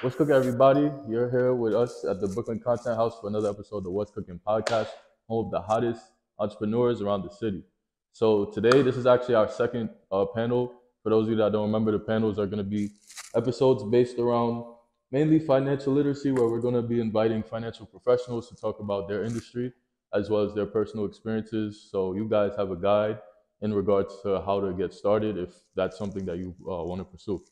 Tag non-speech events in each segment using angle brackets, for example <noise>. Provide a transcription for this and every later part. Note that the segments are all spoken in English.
What's cooking, everybody? You're here with us at the Brooklyn Content House for another episode of the What's Cooking podcast, home of the hottest entrepreneurs around the city. So today, this is actually our second uh, panel. For those of you that don't remember, the panels are going to be episodes based around mainly financial literacy, where we're going to be inviting financial professionals to talk about their industry as well as their personal experiences. So you guys have a guide in regards to how to get started if that's something that you uh, want to pursue.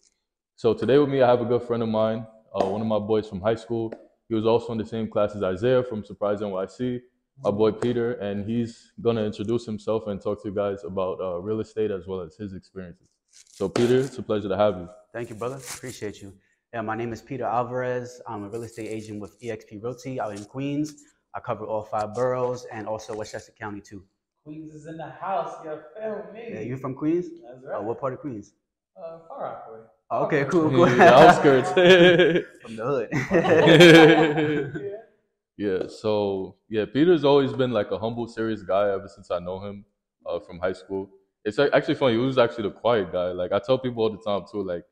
So today with me, I have a good friend of mine, uh, one of my boys from high school. He was also in the same class as Isaiah from Surprise NYC, my boy Peter, and he's gonna introduce himself and talk to you guys about uh, real estate as well as his experiences. So Peter, it's a pleasure to have you. Thank you, brother. Appreciate you. Yeah, my name is Peter Alvarez. I'm a real estate agent with eXp Realty out in Queens. I cover all five boroughs and also Westchester County too. Queens is in the house. You feel me? Yeah, you from Queens? That's Uh, right. what part of Queens? Uh, Far Rockaway. Okay, <laughs> cool, cool. the outskirts. <laughs> from the hood. yeah. <laughs> Yeah, so yeah, Peter's always been like a humble, serious guy ever since I know him uh, from high school. It's actually funny. He was actually the quiet guy. Like I tell people all the time too. Like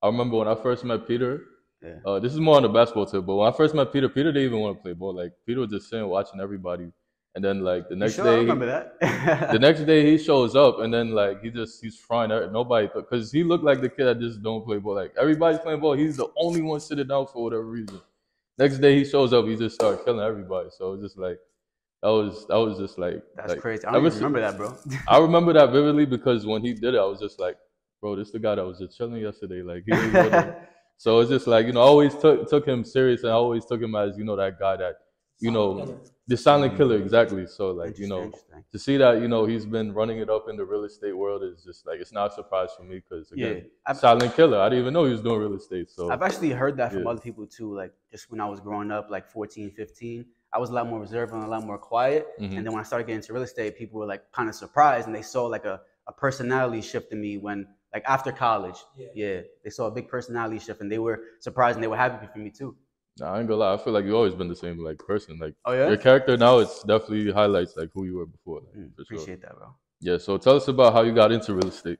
I remember when I first met Peter. Yeah. Uh, this is more on the basketball tip, but when I first met Peter, Peter didn't even want to play ball. Like Peter was just sitting watching everybody, and then like the next sure? I day, remember that. <laughs> the next day he shows up, and then like he just he's frying every- nobody because he looked like the kid that just don't play ball. Like everybody's playing ball, he's the only one sitting down for whatever reason. Next day he shows up, he just started killing everybody. So it's just like that was that was just like That's like, crazy. I don't even si- remember that, bro. <laughs> I remember that vividly because when he did it, I was just like, bro, this the guy that was just chilling yesterday. Like he ain't <laughs> so it's just like you know, I always took took him serious, and I always took him as you know that guy that you know the silent killer exactly. So like you know interesting. to see that you know he's been running it up in the real estate world is just like it's not a surprise for me because Yeah, again, I've, silent killer. I didn't even know he was doing real estate. So I've actually heard that from Yeah. other people too. Like just when I was growing up, like 14, 15, I was a lot more reserved and a lot more quiet. mhm. And then when I started getting into real estate, people were like kind of surprised and they saw like a, a personality shift in me when like after college. Yeah. Yeah, they saw a big personality shift and they were surprised and they were happy for me too. Nah, I ain't gonna lie. I feel like you've always been the same like person. Like Oh yeah, your character now, it's definitely highlights like who you were before. Like, Mm, for sure. appreciate that, bro. Yeah. So tell us about how you got into real estate.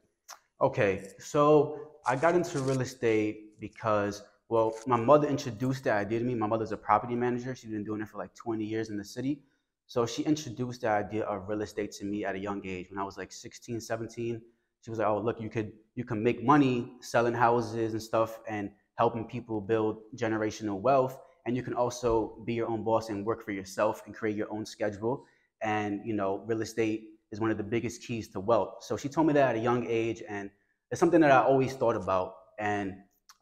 Okay, so I got into real estate because, well, my mother introduced the idea to me. My mother's a property manager. She's been doing it for like 20 years in the city. So she introduced the idea of real estate to me at a young age. When I was like 16, 17, she was like, "Oh, look, you could you can make money selling houses and stuff and helping people build generational wealth, and you can also be your own boss and work for yourself and create your own schedule. And you know, real estate is one of the biggest keys to wealth. So she told me that at a young age, and it's something that I always thought about. And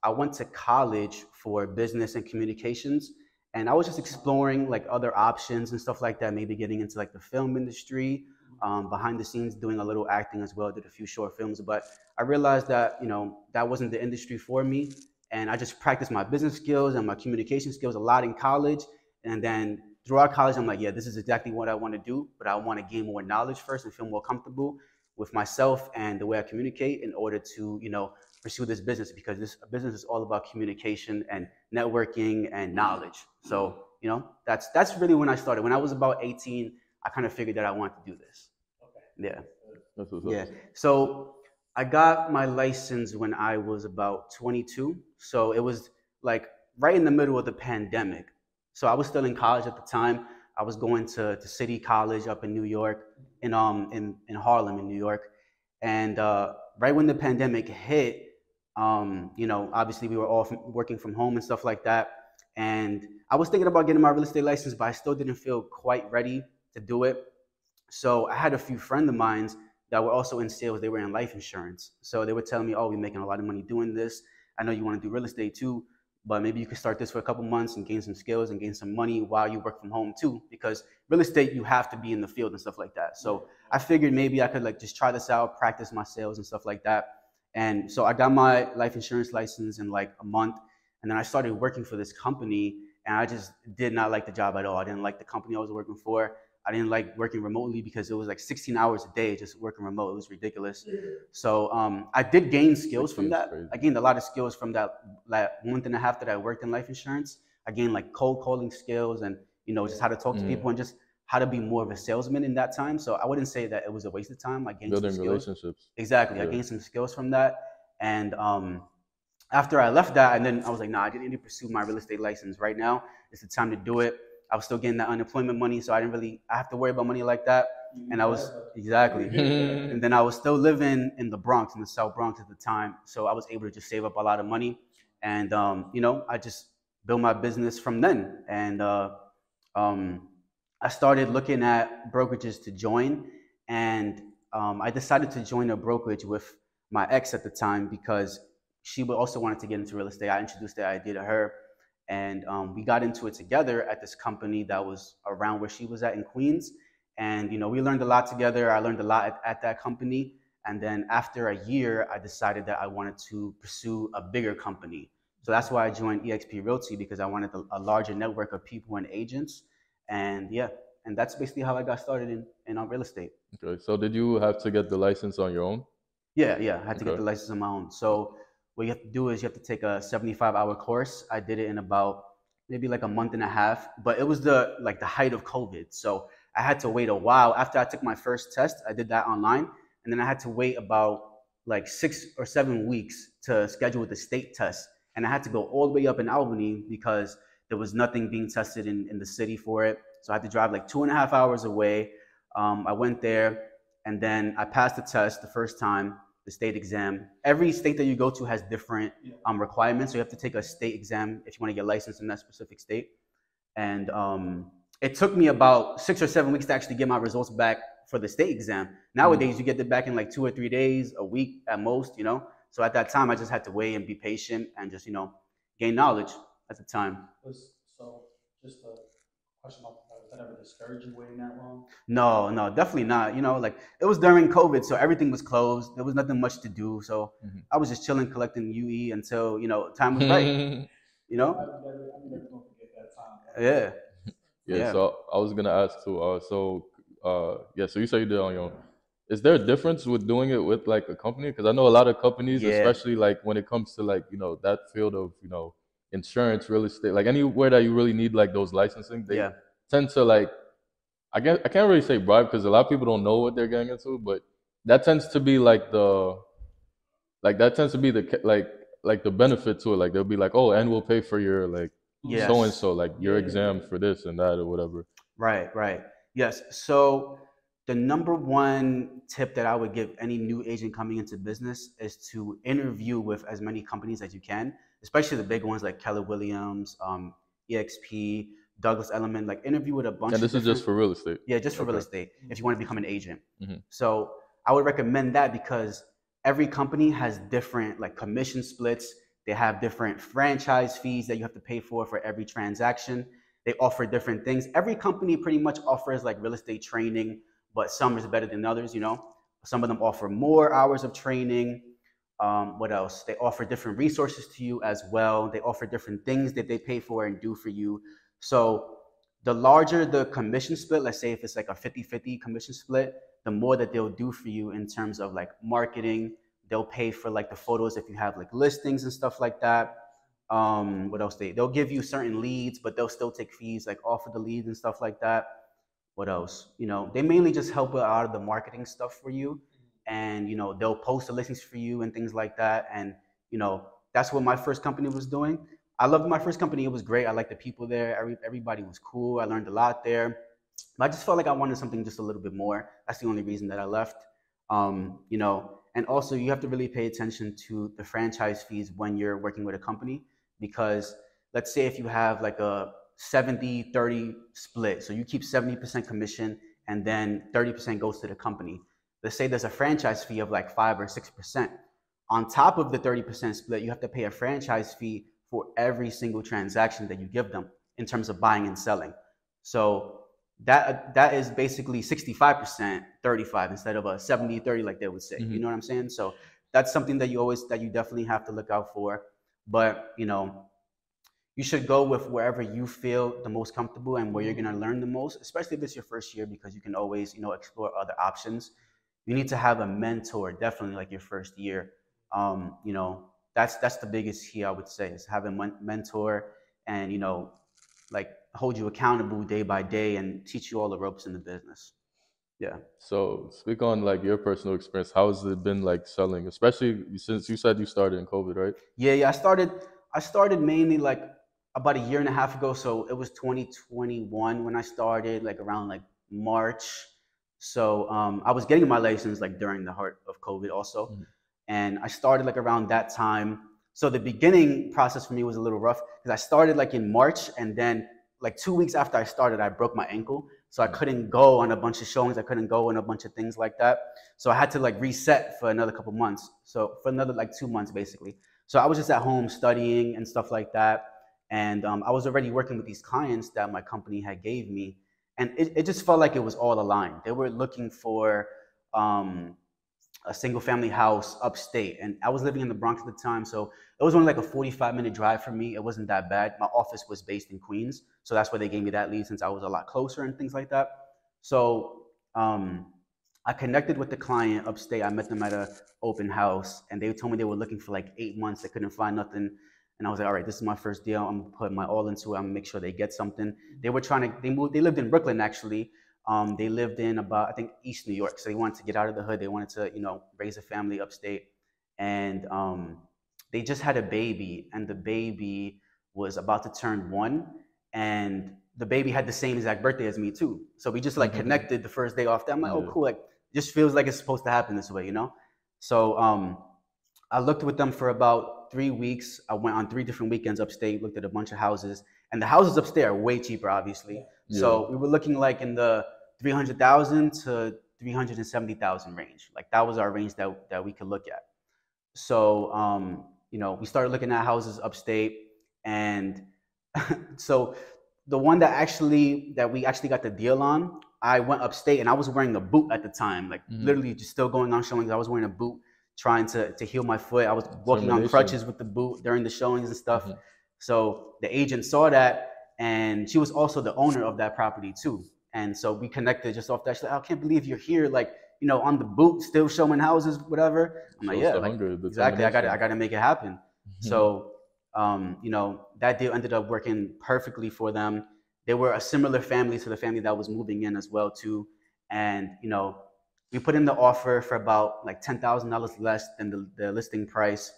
I went to college for business and communications, and I was just exploring like other options and stuff like that. Maybe getting into like the film industry, um, behind the scenes, doing a little acting as well. Did a few short films, but I realized that you know that wasn't the industry for me. And I just practiced my business skills and my communication skills a lot in college, and then throughout college, I'm like, yeah, this is exactly what I want to do, but I want to gain more knowledge first and feel more comfortable with myself and the way I communicate in order to, you know, pursue this business because this business is all about communication and networking and knowledge. So, you know, that's that's really when I started. When I was about 18, I kind of figured that I wanted to do this. Okay. Yeah. That's what's up. Yeah. So I got my license when I was about 22. So it was like right in the middle of the pandemic. So I was still in college at the time. I was going to, to City College up in New York, in um in, in Harlem in New York. And uh, right when the pandemic hit, um, you know, obviously we were all from, working from home and stuff like that. And I was thinking about getting my real estate license, but I still didn't feel quite ready to do it. So I had a few friends of mine that were also in sales. They were in life insurance. So they were telling me, oh, we're making a lot of money doing this. I know you want to do real estate too, but maybe you could start this for a couple months and gain some skills and gain some money while you work from home too. Because real estate, you have to be in the field and stuff like that. So I figured maybe I could like just try this out, practice my sales and stuff like that. And so I got my life insurance license in like a month. And then I started working for this company and I just did not like the job at all. I didn't like the company I was working for. I didn't like working remotely because it was like 16 hours a day just working remote. It was ridiculous. So um, I did gain skills from that. I gained a lot of skills from that like month and a half that I worked in life insurance. I gained like cold calling skills and you know just how to talk to Mhm. people and just how to be more of a salesman in that time. So I wouldn't say that it was a waste of time. I gained Building some skills. relationships. Exactly. I gained some skills from that. And um, after I left that, and then I was like, nah, I didn't need to pursue my real estate license right now. It's the time to do it. I was still getting that unemployment money, so I didn't really I have to worry about money like that. And I was exactly. <laughs> and then I was still living in the Bronx, in the South Bronx at the time, so I was able to just save up a lot of money, and um, you know, I just built my business from then. And uh, um, I started looking at brokerages to join, and um, I decided to join a brokerage with my ex at the time because she also wanted to get into real estate. I introduced the idea to her, and um, we got into it together at this company that was around where she was at in Queens. And you know, we learned a lot together. I learned a lot at, at that company. And then after a year, I decided that I wanted to pursue a bigger company. So that's why I joined eXp Realty because I wanted a, larger network of people and agents. And yeah, and that's basically how I got started in, in on real estate. Okay. So did you have to get the license on your own? Yeah, yeah, I had to get the license on my own. So what you have to do is you have to take a 75 hour course. I did it in about maybe like a month and a half, but it was the like the height of COVID. So I had to wait a while. After I took my first test, I did that online, and then I had to wait about like six or seven weeks to schedule the state test. And I had to go all the way up in Albany because there was nothing being tested in, in the city for it. So I had to drive like two and a half hours away. Um, I went there and then I passed the test the first time, the state exam. Every state that you go to has different um, requirements. So you have to take a state exam if you want to get licensed in that specific state. And um, it took me about six or seven weeks to actually get my results back for the state exam. Nowadays, you get it back in like two or three days, a week at most, you know? So at that time, I just had to wait and be patient and just, you know, gain knowledge at the time. So, just a question about that. Ever discourage you waiting that long? No, no, definitely not. You know, like it was during COVID, so everything was closed. There was nothing much to do. So Mhm. I was just chilling, collecting UE until, you know, time was right, <laughs> you know? I'm I'm never gonna forget that time. Yeah. <laughs> Yeah, Yeah. so I was gonna ask too. Uh, so uh, yeah, so you said you did it on your own. Is there a difference with doing it with like a company? Because I know a lot of companies, Yeah. especially like when it comes to like you know that field of you know insurance, real estate, like anywhere that you really need like those licensing, they Yeah. Tend to like I guess I can't really say bribe because a lot of people don't know what they're getting into, but that tends to be like the like that tends to be the like like the benefit to it. Like they'll be like, oh, and we'll pay for your like Yes. so and so, like your Yeah. exam for this and that or whatever. Right, right. Yes. So the number one tip that I would give any new agent coming into business is to interview with as many companies as you can, especially the big ones like Keller Williams, um, EXP, Douglas Elliman. Like interview with a bunch. And of this is just for real estate. Yeah, just for real estate. If you want to become an agent. Mhm. So I would recommend that because every company has different like commission splits. They have different franchise fees that you have to pay for for every transaction. They offer different things. Every company pretty much offers like real estate training, but some is better than others. You know, some of them offer more hours of training. Um, what else? They offer different resources to you as well. They offer different things that they pay for and do for you. So the larger the commission split, let's say if it's like a 50-50 commission split, the more that they'll do for you in terms of like marketing. They'll pay for like the photos if you have like listings and stuff like that. Um, what else? They they'll give you certain leads, but they'll still take fees like off of the leads and stuff like that. What else? You know, they mainly just help out of the marketing stuff for you, and you know they'll post the listings for you and things like that. And you know that's what my first company was doing. I loved my first company. It was great. I liked the people there. Every, everybody was cool. I learned a lot there. But I just felt like I wanted something just a little bit more. That's the only reason that I left. Um, you know, and also you have to really pay attention to the franchise fees when you're working with a company because let's say if you have like a 70 30 split, so you keep 70% commission and then 30% goes to the company. Let's say there's a franchise fee of like 5 or 6%. On top of the 30% split, you have to pay a franchise fee for every single transaction that you give them in terms of buying and selling. So that that is basically 65% 35 instead of a 70 30 like they would say. Mhm. you know what i'm saying? So that's something that you always that you definitely have to look out for. But you know you should go with wherever you feel the most comfortable and where you're going to learn the most especially if it's your first year because you can always you know explore other options. You need to have a mentor definitely like your first year. Um, you know that's that's the biggest key i would say is having a mentor and you know like hold you accountable day by day and teach you all the ropes in the business Yeah. So speak on like your personal experience. How has it been like selling, especially since you said you started in COVID, right? Yeah, yeah. I started I started mainly like about a year and a half ago. So it was 2021 when I started, like around like March. So um, I was getting my license like during the heart of COVID also. Mhm. And I started like around that time. So the beginning process for me was a little rough because I started like in March and then like two weeks after I started, I broke my ankle. So I couldn't go on a bunch of showings. I couldn't go on a bunch of things like that. So I had to like reset for another couple months. So for another like two months basically. So I was just at home studying and stuff like that. And um, I was already working with these clients that my company had gave me. And it, it just felt like it was all aligned. They were looking for um, a single family house upstate. And I was living in the Bronx at the time. So it was only like a 45 minute drive for me. It wasn't that bad. My office was based in Queens. So that's why they gave me that lead since I was a lot closer and things like that. So um, I connected with the client upstate. I met them at a open house and they told me they were looking for like eight months. They couldn't find nothing. And I was like, all right, this is my first deal. I'm gonna put my all into it. I'm gonna make sure they get something. They were trying to, they moved, they lived in Brooklyn actually. Um, they lived in about, I think, East New York. So they wanted to get out of the hood. They wanted to, you know, raise a family upstate. And um, they just had a baby, and the baby was about to turn one. And the baby had the same exact birthday as me, too. So we just like Mhm. connected the first day off. That I'm like, oh, cool. Like, just feels like it's supposed to happen this way, you know? So um, I looked with them for about three weeks. I went on three different weekends upstate, looked at a bunch of houses. And the houses upstate are way cheaper, obviously. Yeah. So we were looking like in the 300,000 to 370,000 range. Like that was our range that, that we could look at. So, um, you know, we started looking at houses upstate. And <laughs> so the one that actually, that we actually got the deal on, I went upstate and I was wearing a boot at the time, like Mhm. literally just still going on showings. I was wearing a boot trying to, to heal my foot. I was walking on crutches with the boot during the showings and stuff. Mhm. So the agent saw that, and she was also the owner of that property too. And so we connected just off that. She's like, I can't believe you're here, like you know, on the boot, still showing houses, whatever. I'm like, yeah, like, exactly. I got to, I got to make it happen. Mhm. So, um, you know, that deal ended up working perfectly for them. They were a similar family to the family that was moving in as well too. And you know, we put in the offer for about like ten thousand dollars less than the, the listing price,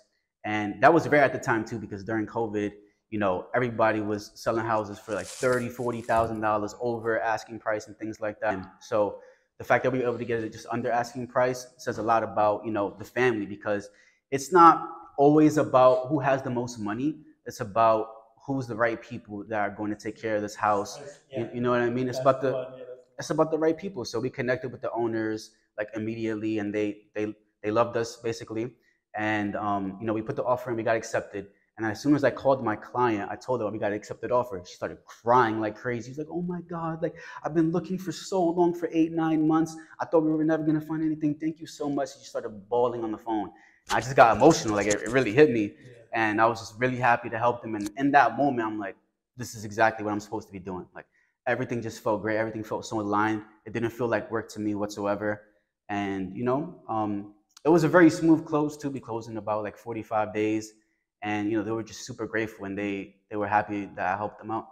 and that was rare at the time too because during COVID, you know, everybody was selling houses for like thirty, forty thousand dollars over asking price and things like that. And so the fact that we were able to get it just under asking price says a lot about you know the family because it's not always about who has the most money. It's about who's the right people that are going to take care of this house. You, you know what I mean? It's about the it's about the right people. So we connected with the owners like immediately, and they they they loved us basically. And um, you know, we put the offer and we got accepted. And as soon as I called my client, I told her we got an accepted offer. She started crying like crazy. She's like, "Oh my God! Like I've been looking for so long for eight nine months. I thought we were never gonna find anything. Thank you so much." She started bawling on the phone. I just got emotional. Like it, it really hit me, and I was just really happy to help them. And in that moment, I'm like, "This is exactly what I'm supposed to be doing." Like everything just felt great. Everything felt so aligned. It didn't feel like work to me whatsoever. And you know, um, it was a very smooth close too. We closed in about like 45 days, and you know they were just super grateful and they they were happy that I helped them out.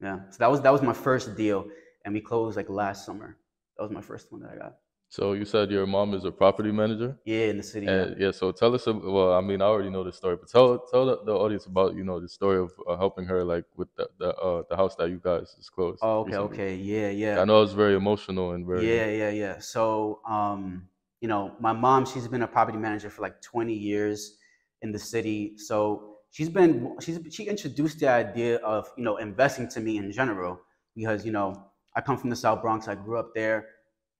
Yeah, so that was that was my first deal, and we closed like last summer. That was my first one that I got. So you said your mom is a property manager? Yeah, in the city. yeah. And yeah, so tell us. Well, I mean, I already know the story, but tell tell the, audience about you know the story of uh, helping her like with the the, uh, the house that you guys just closed. Oh, okay, recently. okay, yeah, yeah. I know it's very emotional and very Yeah, yeah, yeah. So, um, you know, my mom, she's been a property manager for like 20 years in the city. So she's been, she's, she introduced the idea of, you know, investing to me in general because, you know, I come from the South Bronx. I grew up there.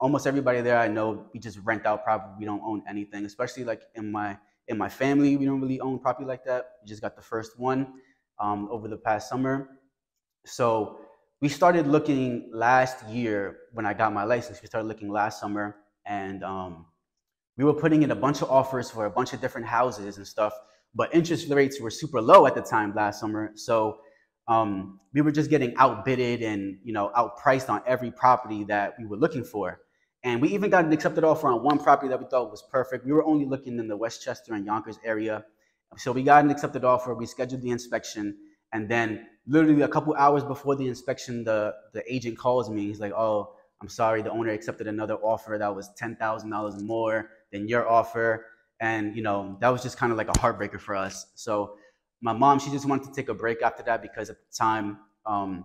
Almost everybody there I know, we just rent out property. We don't own anything, especially like in my, in my family, we don't really own property like that. We just got the first one um, over the past summer. So we started looking last year when I got my license. We started looking last summer, and um, we were putting in a bunch of offers for a bunch of different houses and stuff. But interest rates were super low at the time last summer, so um, we were just getting outbidded and you know outpriced on every property that we were looking for. And we even got an accepted offer on one property that we thought was perfect. We were only looking in the Westchester and Yonkers area. So we got an accepted offer. We scheduled the inspection. And then literally a couple hours before the inspection, the, the agent calls me. He's like, oh, I'm sorry, the owner accepted another offer that was ten thousand dollars more than your offer, and you know that was just kind of like a heartbreaker for us. So my mom, she just wanted to take a break after that because at the time um,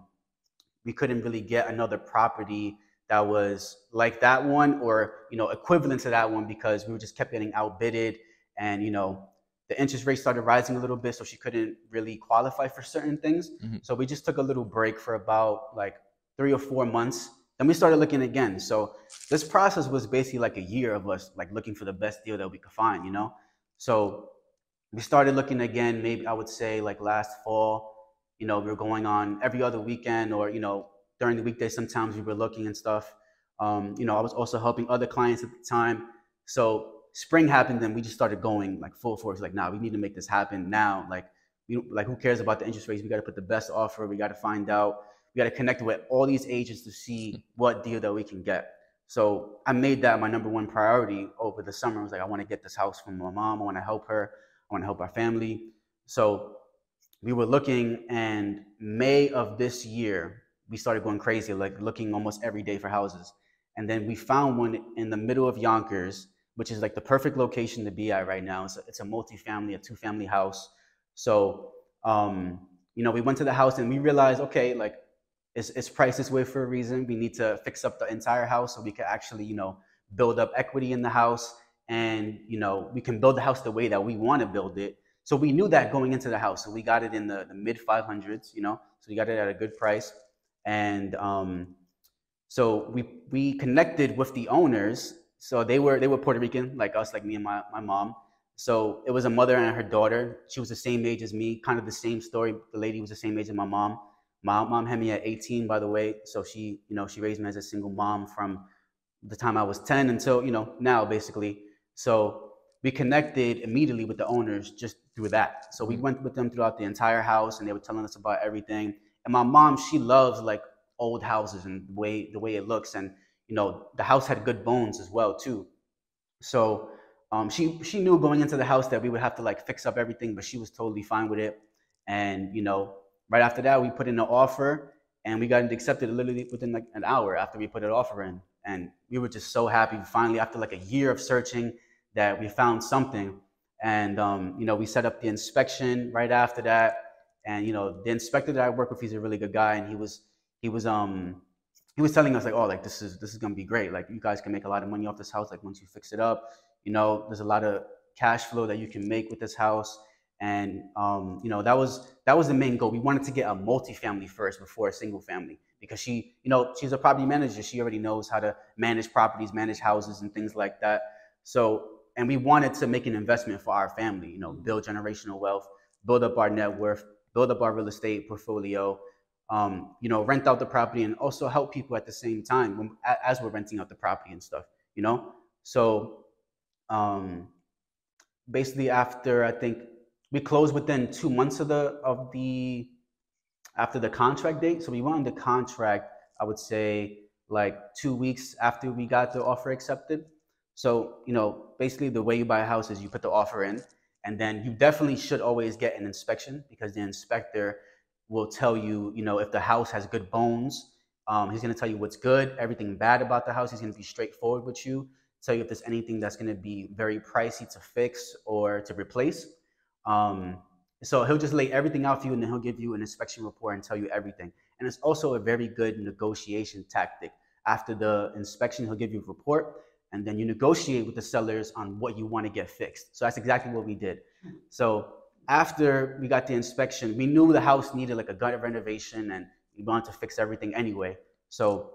we couldn't really get another property that was like that one or you know equivalent to that one because we were just kept getting outbidded and you know the interest rate started rising a little bit so she couldn't really qualify for certain things Mhm. so we just took a little break for about like three or four months then we started looking again. So this process was basically like a year of us like looking for the best deal that we could find you know? So we started looking again maybe i would say like last fall. You know we were going on every other weekend or you know during the weekday sometimes we were looking and stuff. Um, you know i was also helping other clients at the time. So spring happened and we just started going like full force like nah we need to make this happen now. Like we like who cares about the interest rates? We got to put the best offer. We got to find out we got to connect with all these agents to see <laughs> what deal that we can get. So i made that my number one priority over the summer. I was like i want to get this house from my mom. I want to help her. I want to help our family. So we were looking and may of this year we started going crazy like looking almost every day for houses. And then we found one in the middle of yonkers which is like the perfect location to be at right now. It's a, it's a multi-family a two-family house. So um, you know we went to the house and we realized okay like it's, it's priced this way for a reason we need to fix up the entire house so we can actually you know build up equity in the house and you know we can build the house the way that we want to build it so we knew that going into the house. So we got it in the, the mid 500s, you know, so we got it at a good price. And um, so we, we connected with the owners. So they were, they were Puerto Rican, like us, like me and my, my mom. So it was a mother and her daughter. She was the same age as me, kind of the same story. The lady was the same age as my mom. My mom had me at 18, by the way. So she, you know, she raised me as a single mom from the time I was 10 until, you know, now basically. So we connected immediately with the owners just through that. So we went with them throughout the entire house and they were telling us about everything. And my mom, she loves like old houses and the way the way it looks. And you know, the house had good bones as well too. So um, she she knew going into the house that we would have to like fix up everything, but she was totally fine with it. And you know, right after that, we put in an offer and we got accepted literally within like an hour after we put an offer in. And we were just so happy finally after like a year of searching that we found something. And um, you know, we set up the inspection right after that. And you know, the inspector that I work with, he's a really good guy, and he was he was um he was telling us like, oh, like this is this is gonna be great. Like you guys can make a lot of money off this house. Like once you fix it up, you know, there's a lot of cash flow that you can make with this house. And um, you know, that was that was the main goal. We wanted to get a multifamily first before a single family because she, you know, she's a property manager. She already knows how to manage properties, manage houses, and things like that. So and we wanted to make an investment for our family, you know, build generational wealth, build up our net worth, build up our real estate portfolio, um, you know, rent out the property and also help people at the same time when, as we're renting out the property and stuff, you know? So um, basically after, I think we closed within two months of the, of the, after the contract date. So we went the contract, I would say like two weeks after we got the offer accepted. So, you know, basically the way you buy a house is you put the offer in, and then you definitely should always get an inspection because the inspector will tell you, you know, if the house has good bones. Um, he's going to tell you what's good, everything bad about the house. He's going to be straightforward with you, tell you if there's anything that's going to be very pricey to fix or to replace. Um, so he'll just lay everything out for you, and then he'll give you an inspection report and tell you everything. And it's also a very good negotiation tactic. After the inspection, he'll give you a report and then you negotiate with the sellers on what you want to get fixed. So that's exactly what we did. So after we got the inspection, we knew the house needed like a gut renovation and we wanted to fix everything anyway. So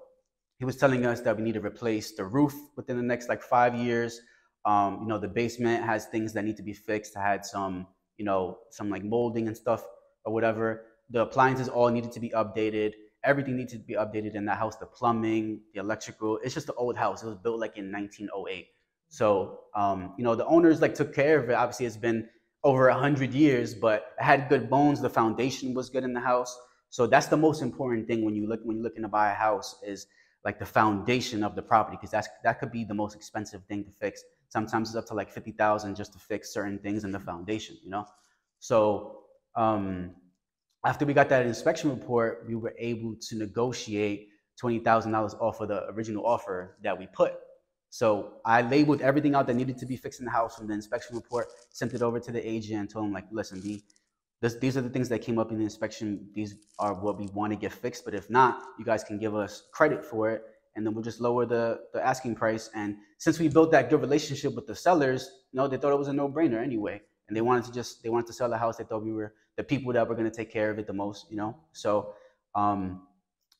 he was telling us that we need to replace the roof within the next like five years. Um, you know, the basement has things that need to be fixed. I had some, you know, some like molding and stuff or whatever. The appliances all needed to be updated. Everything needs to be updated in that house the plumbing the electrical. It's just an old house. It was built like in 1908 so um, you know the owners like took care of it. Obviously it's been over 100 years but it had good bones. The foundation was good in the house. So that's the most important thing when you look when you're looking to buy a house is like the foundation of the property because that's that could be the most expensive thing to fix sometimes it's up to like 50000 just to fix certain things in the foundation you know so um, after we got that inspection report, we were able to negotiate twenty thousand dollars off of the original offer that we put. So I labeled everything out that needed to be fixed in the house from the inspection report, sent it over to the agent, and told him like, listen, the, this, these are the things that came up in the inspection. These are what we want to get fixed. But if not, you guys can give us credit for it, and then we'll just lower the, the asking price. And since we built that good relationship with the sellers, you know, they thought it was a no-brainer anyway, and they wanted to just they wanted to sell the house. They thought we were the people that were going to take care of it the most, you know. So um,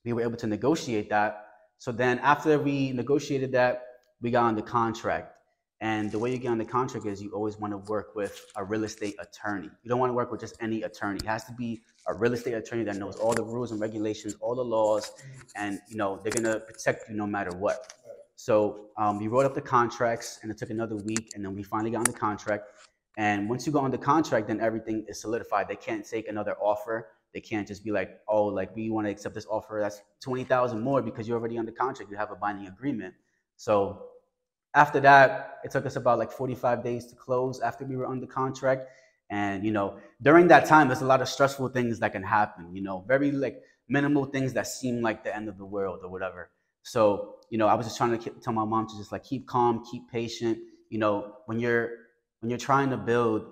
we were able to negotiate that. So then after we negotiated that we got on the contract. And the way you get on the contract is you always want to work with a real estate attorney. You don't want to work with just any attorney. It has to be a real estate attorney that knows all the rules and regulations, all the laws, and you know they're gonna protect you no matter what. So um, we wrote up the contracts, and it took another week, and then we finally got on the contract. And once you go on the contract, then everything is solidified. They can't take another offer. They can't just be like, oh, like we want to accept this offer. That's twenty thousand more because you're already on the contract. You have a binding agreement. So after that, it took us about like 45 days to close after we were under contract. And, you know, during that time, there's a lot of stressful things that can happen, you know, very like minimal things that seem like the end of the world or whatever. So, you know, I was just trying to tell my mom to just like keep calm, keep patient. You know, when you're when you're trying to build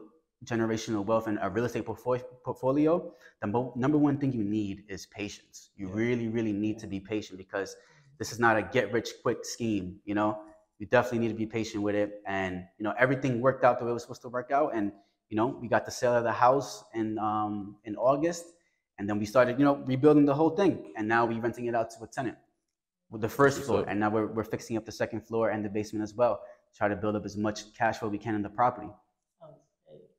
generational wealth and a real estate portfolio, the mo- number one thing you need is patience. You yeah. really, really need to be patient because this is not a get rich quick scheme. You know, you definitely need to be patient with it. And you know, everything worked out the way it was supposed to work out. And you know, we got the sale of the house in um, in August, and then we started, you know, rebuilding the whole thing. And now we're renting it out to a tenant with the first floor, and now we're we're fixing up the second floor and the basement as well. Try to build up as much cash flow we can in the property.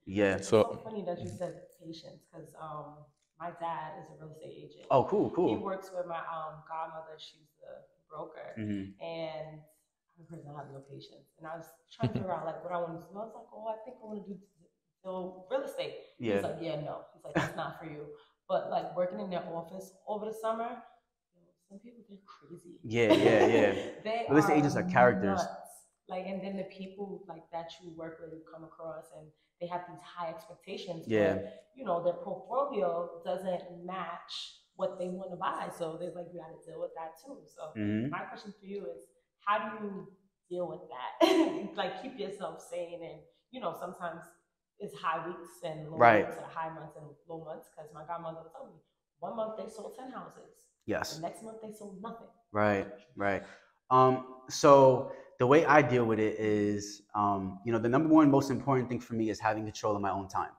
Yeah. It's so, so funny that you said patience, because um, my dad is a real estate agent. Oh, cool, cool. He works with my um, godmother. She's the broker, mm-hmm. and the person I have no patience. And I was trying to <laughs> figure out like what I want to do. I was like, oh, I think I want to do still real estate. Yeah. He's like, yeah, no. He's like, that's not for you. But like working in their office over the summer, some people they're crazy. Yeah, yeah, yeah. <laughs> they real estate agents are characters. Nuts. Like, and then the people like that you work with, you come across, and they have these high expectations. Yeah. But, you know, their portfolio doesn't match what they want to buy. So they're like, you got to deal with that too. So mm-hmm. my question for you is, how do you deal with that? <laughs> like keep yourself sane and you know, sometimes it's high weeks and low right. months, high months and low months. Because my godmother told me one month they sold ten houses. Yes. The next month they sold nothing. Right, right. Um, so the way I deal with it is, um, you know, the number one most important thing for me is having control of my own time.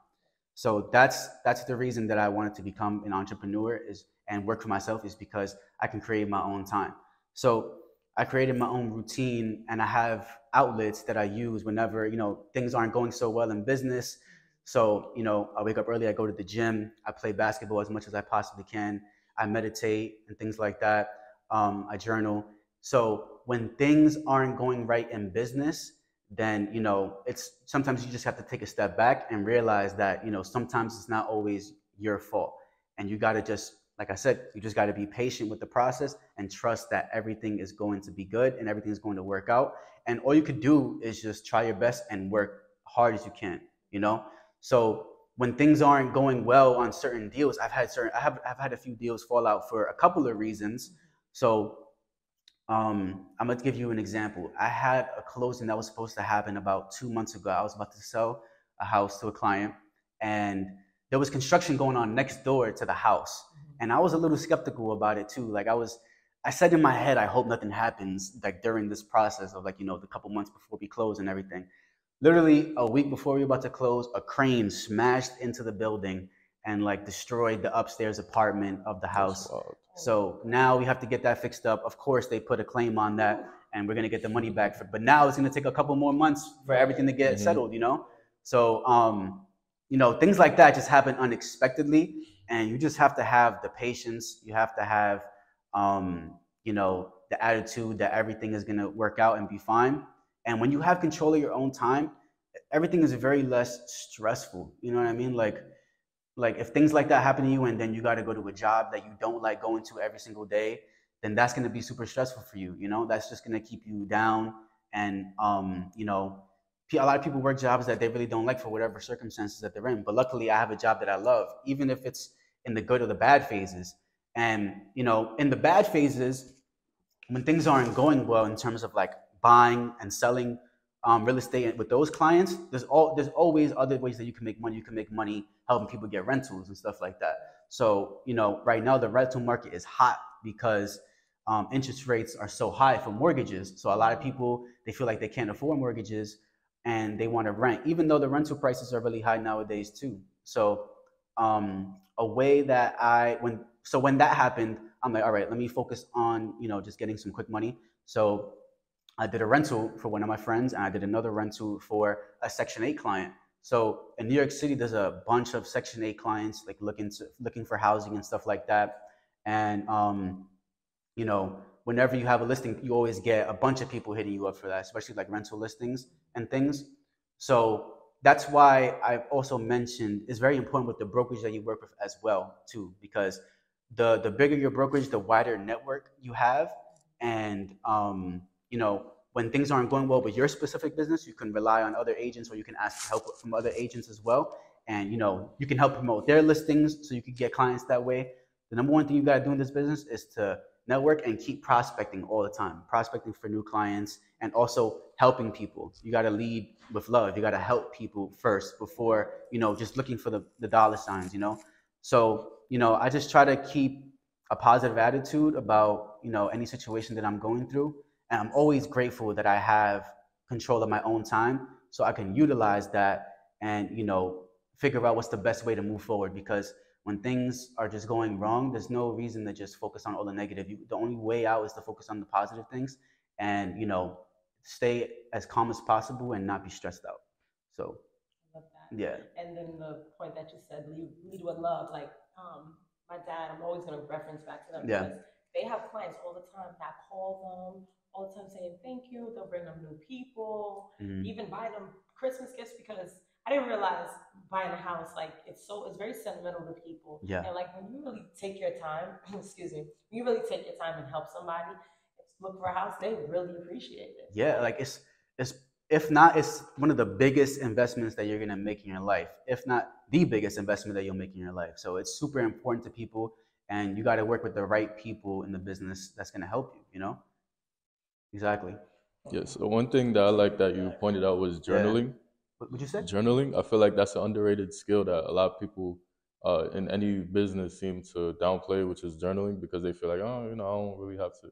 So that's that's the reason that I wanted to become an entrepreneur is and work for myself is because I can create my own time. So I created my own routine and I have outlets that I use whenever, you know, things aren't going so well in business. So, you know, I wake up early, I go to the gym, I play basketball as much as I possibly can, I meditate and things like that. Um, I journal. So when things aren't going right in business, then you know it's sometimes you just have to take a step back and realize that you know sometimes it's not always your fault and you got to just like I said, you just got to be patient with the process and trust that everything is going to be good and everything is going to work out. And all you could do is just try your best and work hard as you can, you know? So when things aren't going well on certain deals, I've had certain, I have, I've had a few deals fall out for a couple of reasons. So um, I'm gonna give you an example. I had a closing that was supposed to happen about two months ago. I was about to sell a house to a client and there was construction going on next door to the house and I was a little skeptical about it too. Like I was, I said in my head, I hope nothing happens like during this process of like, you know, the couple months before we close and everything. Literally a week before we were about to close, a crane smashed into the building and like destroyed the upstairs apartment of the house. So now we have to get that fixed up. Of course, they put a claim on that and we're gonna get the money back for but now it's gonna take a couple more months for everything to get mm-hmm. settled, you know? So um, you know, things like that just happen unexpectedly and you just have to have the patience. You have to have um, you know the attitude that everything is going to work out and be fine. And when you have control of your own time everything is very less stressful. You know what i mean? Like like if things like that happen to you and then you got to go to a job that you don't like going to every single day then that's going to be super stressful for you you know? That's just going to keep you down. And um you know a lot of people work jobs that they really don't like for whatever circumstances that they're in. But luckily, I have a job that I love, even if it's in the good or the bad phases. And you know, in the bad phases, when things aren't going well in terms of like buying and selling um, real estate with those clients, there's all there's always other ways that you can make money. You can make money helping people get rentals and stuff like that. So you know, right now the rental market is hot because um, interest rates are so high for mortgages. So a lot of people they feel like they can't afford mortgages and they want to rent, even though the rental prices are really high nowadays too. So um, a way that I when so when that happened, I'm like, all right, let me focus on you know just getting some quick money. So I did a rental for one of my friends, and I did another rental for a Section 8 client. So in New York City, there's a bunch of Section 8 clients like looking to, looking for housing and stuff like that. And um, you know, whenever you have a listing, you always get a bunch of people hitting you up for that, especially like rental listings and things. So that's why I've also mentioned it's very important with the brokerage that you work with as well too, because the the bigger your brokerage, the wider network you have, and um, you know when things aren't going well with your specific business, you can rely on other agents or you can ask for help from other agents as well. And you know, you can help promote their listings so you can get clients that way. The number one thing you gotta do in this business is to network and keep prospecting all the time, prospecting for new clients and also helping people. You gotta lead with love. You gotta help people first before, you know, just looking for the, the dollar signs, you know? So, you know, I just try to keep a positive attitude about, you know, any situation that I'm going through and I'm always grateful that I have control of my own time so I can utilize that and, you know, figure out what's the best way to move forward because when things are just going wrong, there's no reason to just focus on all the negative. You, the only way out is to focus on the positive things and, you know, stay as calm as possible and not be stressed out. So, yeah. And then the point that you said, lead, lead with love. Like, um, my dad, I'm always going to reference back to them Yeah. because they have clients all the time that call them all the time saying thank you. They'll bring them new people, Mhm. even buy them Christmas gifts because I didn't realize buying a house like it's so it's very sentimental to people. Yeah. And like when you really take your time, <laughs> excuse me, when you really take your time and help somebody look for a house, they really appreciate it. Yeah, like it's it's if not, it's one of the biggest investments that you're gonna make in your life. If not the biggest investment that you'll make in your life. So it's super important to people, and you got to work with the right people in the business that's gonna help you. You know. Exactly. Yes. So one thing that I like that you pointed out was Yeah. journaling. What would you say? Journaling. I feel like that's an underrated skill that a lot of people uh, in any business seem to downplay, which is journaling, because they feel like, oh, you know, I don't really have to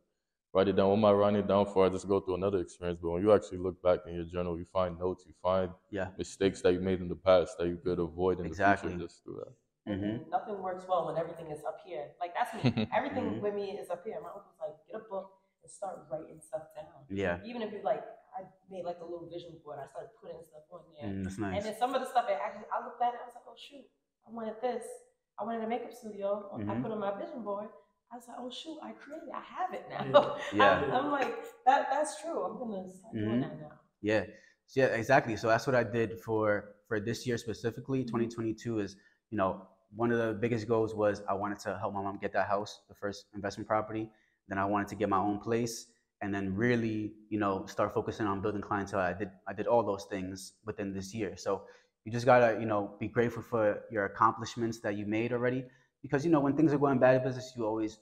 write it down. What am I writing it down for? I just go through another experience. But when you actually look back in your journal, you find notes, you find Yeah. mistakes that you made in the past that you could avoid in Exactly. the future just through that. Mm-hmm. nothing works well when everything is up here. Like that's me. <laughs> Everything Mhm. with me is up here. My uncle's like, get a book and start writing stuff down. Yeah. Even if you like, I made like a little vision board. I started putting stuff on there. Mm, that's And then some of the stuff I actually, I looked at it, I was like, oh shoot, I wanted this. I wanted a makeup studio. I Mhm. put on my vision board. I was like, oh shoot, I created. I have it now. <laughs> Yeah. I'm, I'm like, that. That's true. I'm gonna start Mhm. doing that now. Yeah. So, yeah, exactly. So that's what I did for for this year specifically. 2022 is, you know, one of the biggest goals was I wanted to help my mom get that house, the first investment property. Then I wanted to get my own place and then really, you know, start focusing on building clientele. I did I did all those things within this year. So you just gotta, you know, be grateful for your accomplishments that you made already. Because you know, when things are going bad in business, you always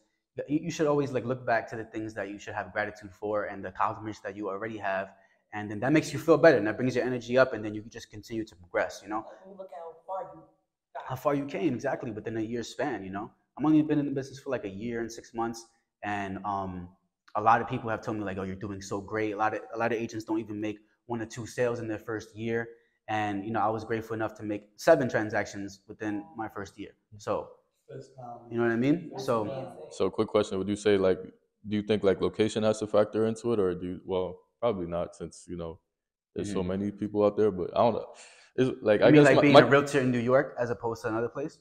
you should always like look back to the things that you should have gratitude for and the accomplishments that you already have and then that makes you feel better and that brings your energy up and then you can just continue to progress you know you look at how far you got. how far you came exactly within a year span you know i'm only been in the business for like a year and six months and um a lot of people have told me like oh you're doing so great a lot of a lot of agents don't even make one or two sales in their first year and you know i was grateful enough to make seven transactions within my first year so Fist pound. You know what i mean so. So, quick question: Would you say like, do you think like location has to factor into it, or do you, well, probably not, since you know there's so Mhm. many people out there. But I don't know. It's like I i mean guess like my- being my- a realtor in new york as opposed to another place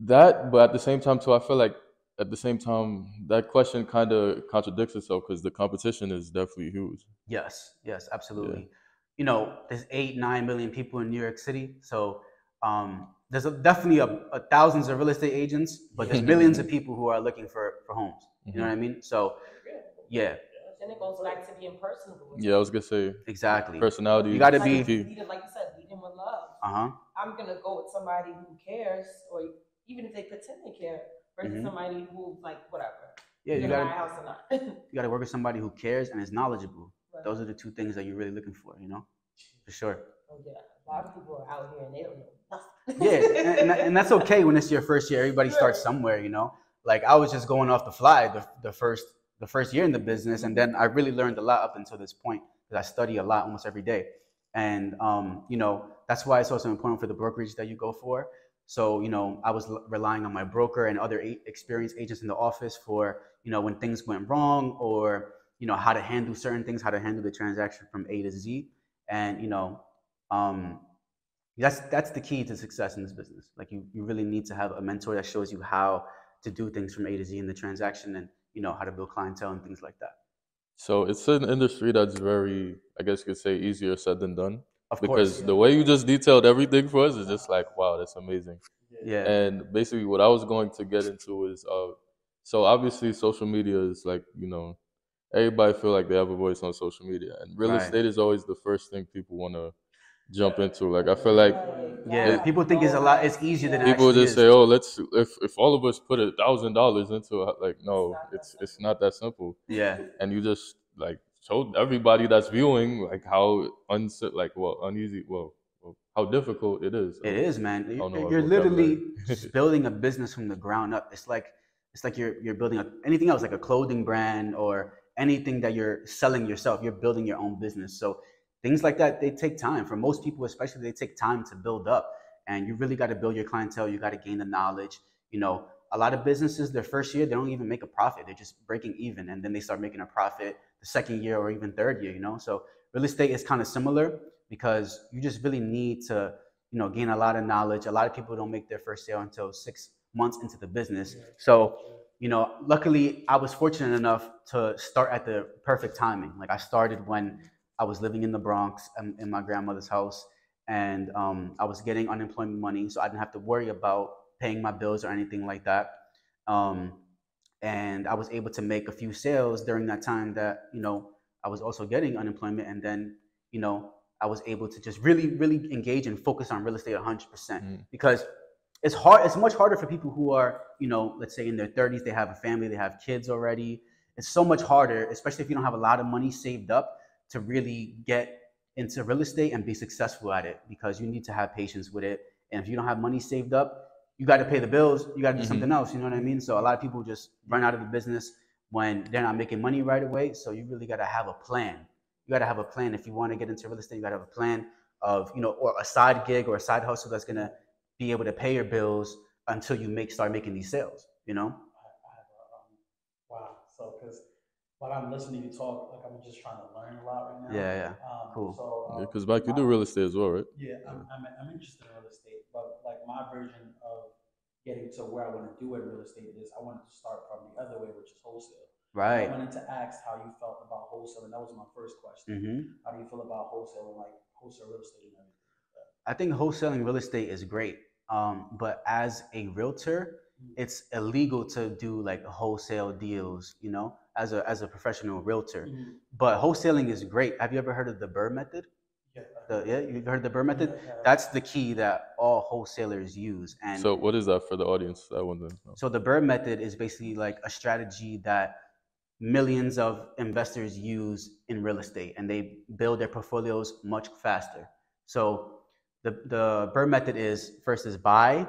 that, but at the same time too, I feel like at the same time that question kind of contradicts itself because the competition is definitely huge. Yes, yes, absolutely. You know, there's eight, nine million people in New York City, so um, there's a, definitely a, a thousands of real estate agents, but there's <laughs> millions of people who are looking for for homes. You know what I mean? So, yeah, Then it goes back to being personable. Yeah, I was gonna say exactly. personality. You gotta is be- the key. Lead it, like you said, lead them with love. Uh huh. I'm gonna go with somebody who cares, or even if they pretend they care, versus Mhm. somebody who like whatever. Yeah, you gonna buy a gotta house or not. <laughs> you got to work with somebody who cares and is knowledgeable. Right. Those are the two things that you're really looking for, you know, for sure. Oh, yeah. A lot of people are out here and they don't know nothing. Yeah, and, and, that's okay when it's your first year. Everybody starts somewhere, you know. Like I was just going off the fly the, the first the first year in the business, and then I really learned a lot up until this point because I study a lot almost every day, and um, you know that's why it's also important for the brokerage that you go for. So you know I was l- relying on my broker and other a- experienced agents in the office for you know when things went wrong or you know how to handle certain things, how to handle the transaction from A to Z, and you know um, that's that's the key to success in this business. Like you, you really need to have a mentor that shows you how to do things from A to Z in the transaction and you know how to build clientele and things like that. So it's an industry that's very, I guess you could say, easier said than done. Of Because course. the way you just detailed everything for us is just like, wow, that's amazing. Yeah. And basically, what I was going to get into is, uh, so obviously, social media is like, you know, everybody feel like they have a voice on social media, and real Right. estate is always the first thing people want to jump into. Like, I feel like Yeah. it- People think it's a lot it's easier than people just is. say, "Oh, let's if if all of us put a thousand dollars into it, like, no, it's it's not that simple." Yeah. and you just like showed everybody that's viewing like how uns like well uneasy well, how difficult it is. It is, man. You're, you're literally <laughs> building a business from the ground up. It's like it's like you're you're building a, anything else, like a clothing brand or anything that you're selling yourself. You're building your own business. So things like that they take time. For most people, especially, they take time to build up. And you really got to build your clientele. You got to gain the knowledge. You know, a lot of businesses their first year they don't even make a profit. They're just breaking even, and then they start making a profit the second year or even third year. You know, so real estate is kind of similar because you just really need to you know gain a lot of knowledge a lot of people don't make their first sale until six months into the business so you know luckily i was fortunate enough to start at the perfect timing like i started when i was living in the bronx um, in my grandmother's house and um, i was getting unemployment money so i didn't have to worry about paying my bills or anything like that um, and i was able to make a few sales during that time that you know i was also getting unemployment and then you know I was able to just really, really engage and focus on real estate 100% Mm. because it's hard. It's much harder for people who are, you know, let's say in their 30s, they have a family, they have kids already. It's so much harder, especially if you don't have a lot of money saved up to really get into real estate and be successful at it because you need to have patience with it. And if you don't have money saved up, you got to pay the bills, you got to do Mhm. something else. You know what I mean? So a lot of people just run out of the business when they're not making money right away. So you really got to have a plan you got to have a plan if you want to get into real estate you got to have a plan of you know or a side gig or a side hustle that's going to be able to pay your bills until you make start making these sales you know I, I have a, um, wow. So, because while I'm listening to you talk, like I'm just trying to learn a lot right now. yeah yeah Um, Cool. So, um, Because Mike, you do real estate as well, right? Yeah, I'm, I'm, I'm interested in real estate, but like my version of getting to where I want to do in real estate is I wanted to start from the other way, which is wholesale. Right. I wanted to ask how you felt about wholesale, and that was my first question. hmm How do you feel about wholesale and like wholesale real estate and everything? i think wholesaling real estate is great um, but as a realtor it's illegal to do like wholesale deals you know as a as a professional realtor Mhm. but wholesaling is great have you ever heard of the burr method Yeah. the, yeah you heard the burr method Yeah, yeah. that's the key that all wholesalers use and So what is that for the audience? I wonder. So the Burr method is basically like a strategy that millions of investors use in real estate and they build their portfolios much faster. So the, the Burr method is first is buy,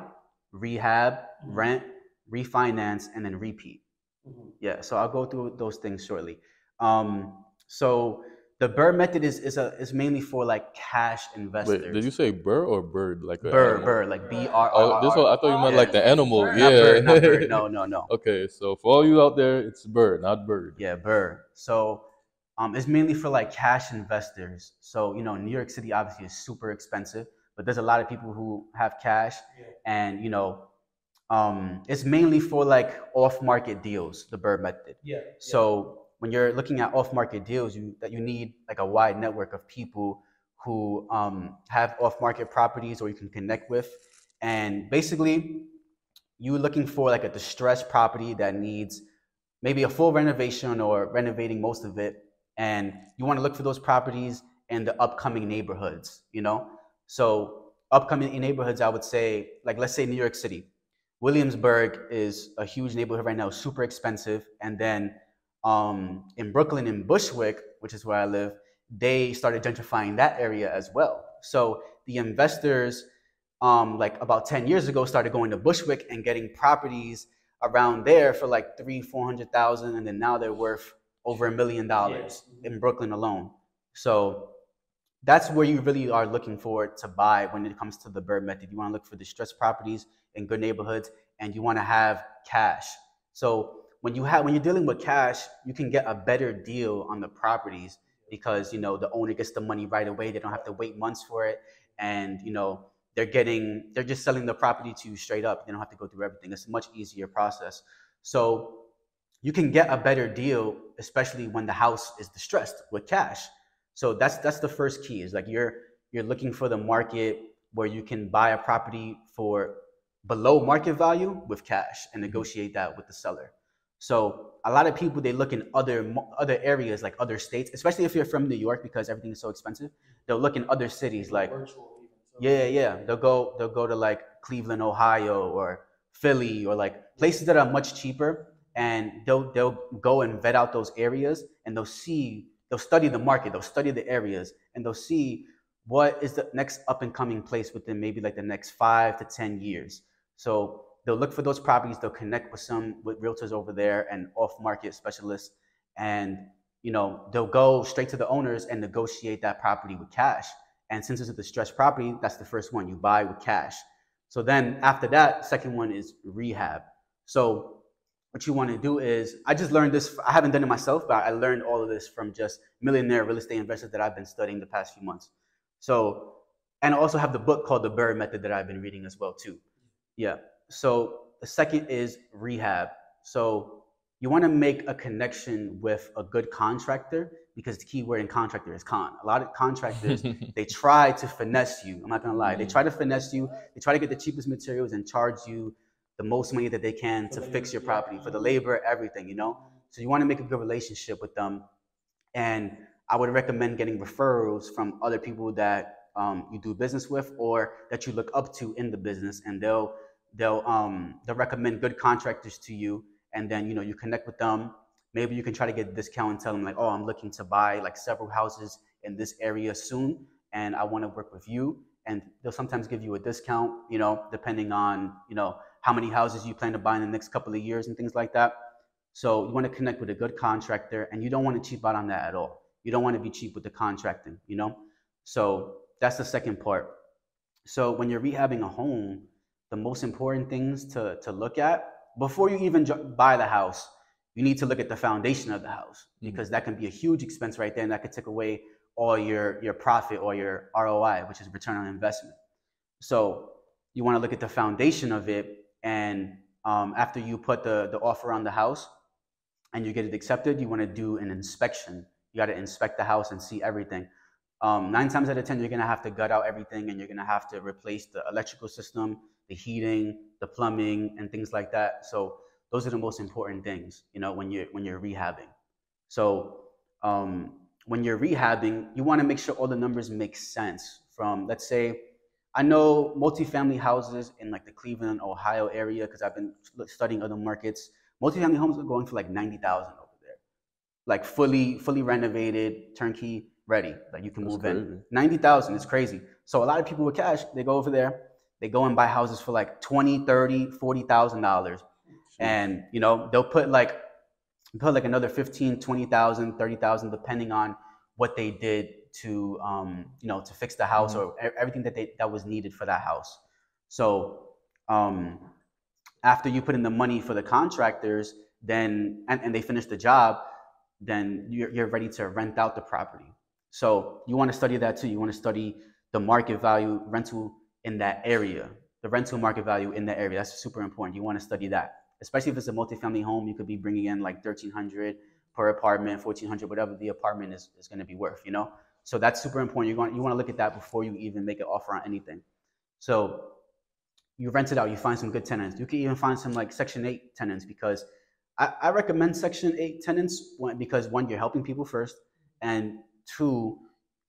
rehab, Mhm. rent, refinance, and then repeat. Mhm. Yeah, so I'll go through those things shortly. Um, so the Burr method is, is, a, is mainly for like cash investors. Wait, did you say burr or bird? Like Burr, animal? Burr, like B R R. Oh, this one I thought you meant Yeah. like the animal. Bird. Yeah. Bird, bird. <laughs> No, no, no. okay, so for all you out there, it's Burr, not bird. Yeah, Burr. So um, it's mainly for like cash investors. So you know, New York City obviously is super expensive, but there's a lot of people who have cash, Yeah. and you know, um, it's mainly for like off-market deals. The bird method. Yeah. yeah. So when you're looking at off-market deals, you that you need like a wide network of people who um, have off-market properties or you can connect with, and basically, you're looking for like a distressed property that needs maybe a full renovation or renovating most of it, and you want to look for those properties in the upcoming neighborhoods. You know, so upcoming neighborhoods, I would say, like let's say New York City. Williamsburg is a huge neighborhood right now, super expensive. And then um, in Brooklyn in Bushwick, which is where I live, they started gentrifying that area as well. So the investors, um, like about 10 years ago, started going to Bushwick and getting properties around there for like three, 400,000. And then now they're worth over a million dollars in Brooklyn alone. So that's where you really are looking for to buy when it comes to the BRRRR method. You want to look for distressed properties in good neighborhoods and you want to have cash. So when you have when you're dealing with cash, you can get a better deal on the properties because you know the owner gets the money right away. They don't have to wait months for it, and you know they're getting they're just selling the property to you straight up. They don't have to go through everything. It's a much easier process. So you can get a better deal, especially when the house is distressed with cash. So that's that's the first key. Is like you're you're looking for the market where you can buy a property for below market value with cash and negotiate that with the seller. So a lot of people they look in other other areas like other states, especially if you're from New York because everything is so expensive. They'll look in other cities like yeah, yeah. They'll go they'll go to like Cleveland, Ohio, or Philly, or like places that are much cheaper, and they'll they'll go and vet out those areas, and they'll see they'll study the market, they'll study the areas, and they'll see what is the next up and coming place within maybe like the next five to ten years. So they'll look for those properties they'll connect with some with realtors over there and off market specialists and you know they'll go straight to the owners and negotiate that property with cash. And since it's a distressed property that's the first one you buy with cash. So then after that second one is rehab. So what you want to do is i just learned this i haven't done it myself but i learned all of this from just millionaire real estate investors that i've been studying the past few months so and I also have the book called the BRRRR method that i've been reading as well too yeah so the second is rehab. So you want to make a connection with a good contractor because the key word in contractor is con. A lot of contractors <laughs> they try to finesse you. I'm not gonna lie. They mm-hmm. try to finesse you. They try to get the cheapest materials and charge you the most money that they can to fix your property for the labor, everything. You know. So you want to make a good relationship with them, and I would recommend getting referrals from other people that um, you do business with or that you look up to in the business, and they'll they'll um they'll recommend good contractors to you and then you know you connect with them maybe you can try to get a discount and tell them like oh i'm looking to buy like several houses in this area soon and i want to work with you and they'll sometimes give you a discount you know depending on you know how many houses you plan to buy in the next couple of years and things like that. So you want to connect with a good contractor and you don't want to cheap out on that at all. You don't want to be cheap with the contracting you know? So that's the second part. So when you're rehabbing a home the most important things to, to look at before you even buy the house you need to look at the foundation of the house mm-hmm. because that can be a huge expense right there and that could take away all your your profit or your roi which is return on investment. So you want to look at the foundation of it and um, after you put the, the offer on the house and you get it accepted you want to do an inspection you got to inspect the house and see everything um, nine times out of ten you're going to have to gut out everything and you're going to have to replace the electrical system the heating, the plumbing, and things like that. So those are the most important things, you know, when you're when you're rehabbing. So um, when you're rehabbing, you want to make sure all the numbers make sense. From let's say, I know multifamily houses in like the Cleveland, Ohio area because I've been studying other markets. Multifamily homes are going for like ninety thousand over there, like fully fully renovated, turnkey, ready. Like you can That's move crazy. in. Ninety thousand is crazy. So a lot of people with cash, they go over there they go and buy houses for like 20 30 40000 dollars and you know they'll put like put like another 15 20000 30000 depending on what they did to um, you know to fix the house mm-hmm. or everything that they that was needed for that house so um, after you put in the money for the contractors then and, and they finish the job then you're, you're ready to rent out the property so you want to study that too you want to study the market value rental in that area, the rental market value in that area. That's super important. You want to study that, especially if it's a multifamily home. You could be bringing in like thirteen hundred per apartment, fourteen hundred, whatever the apartment is, is going to be worth. You know, so that's super important. You want you want to look at that before you even make an offer on anything. So you rent it out. You find some good tenants. You can even find some like Section Eight tenants because I, I recommend Section Eight tenants because one, you're helping people first, and two,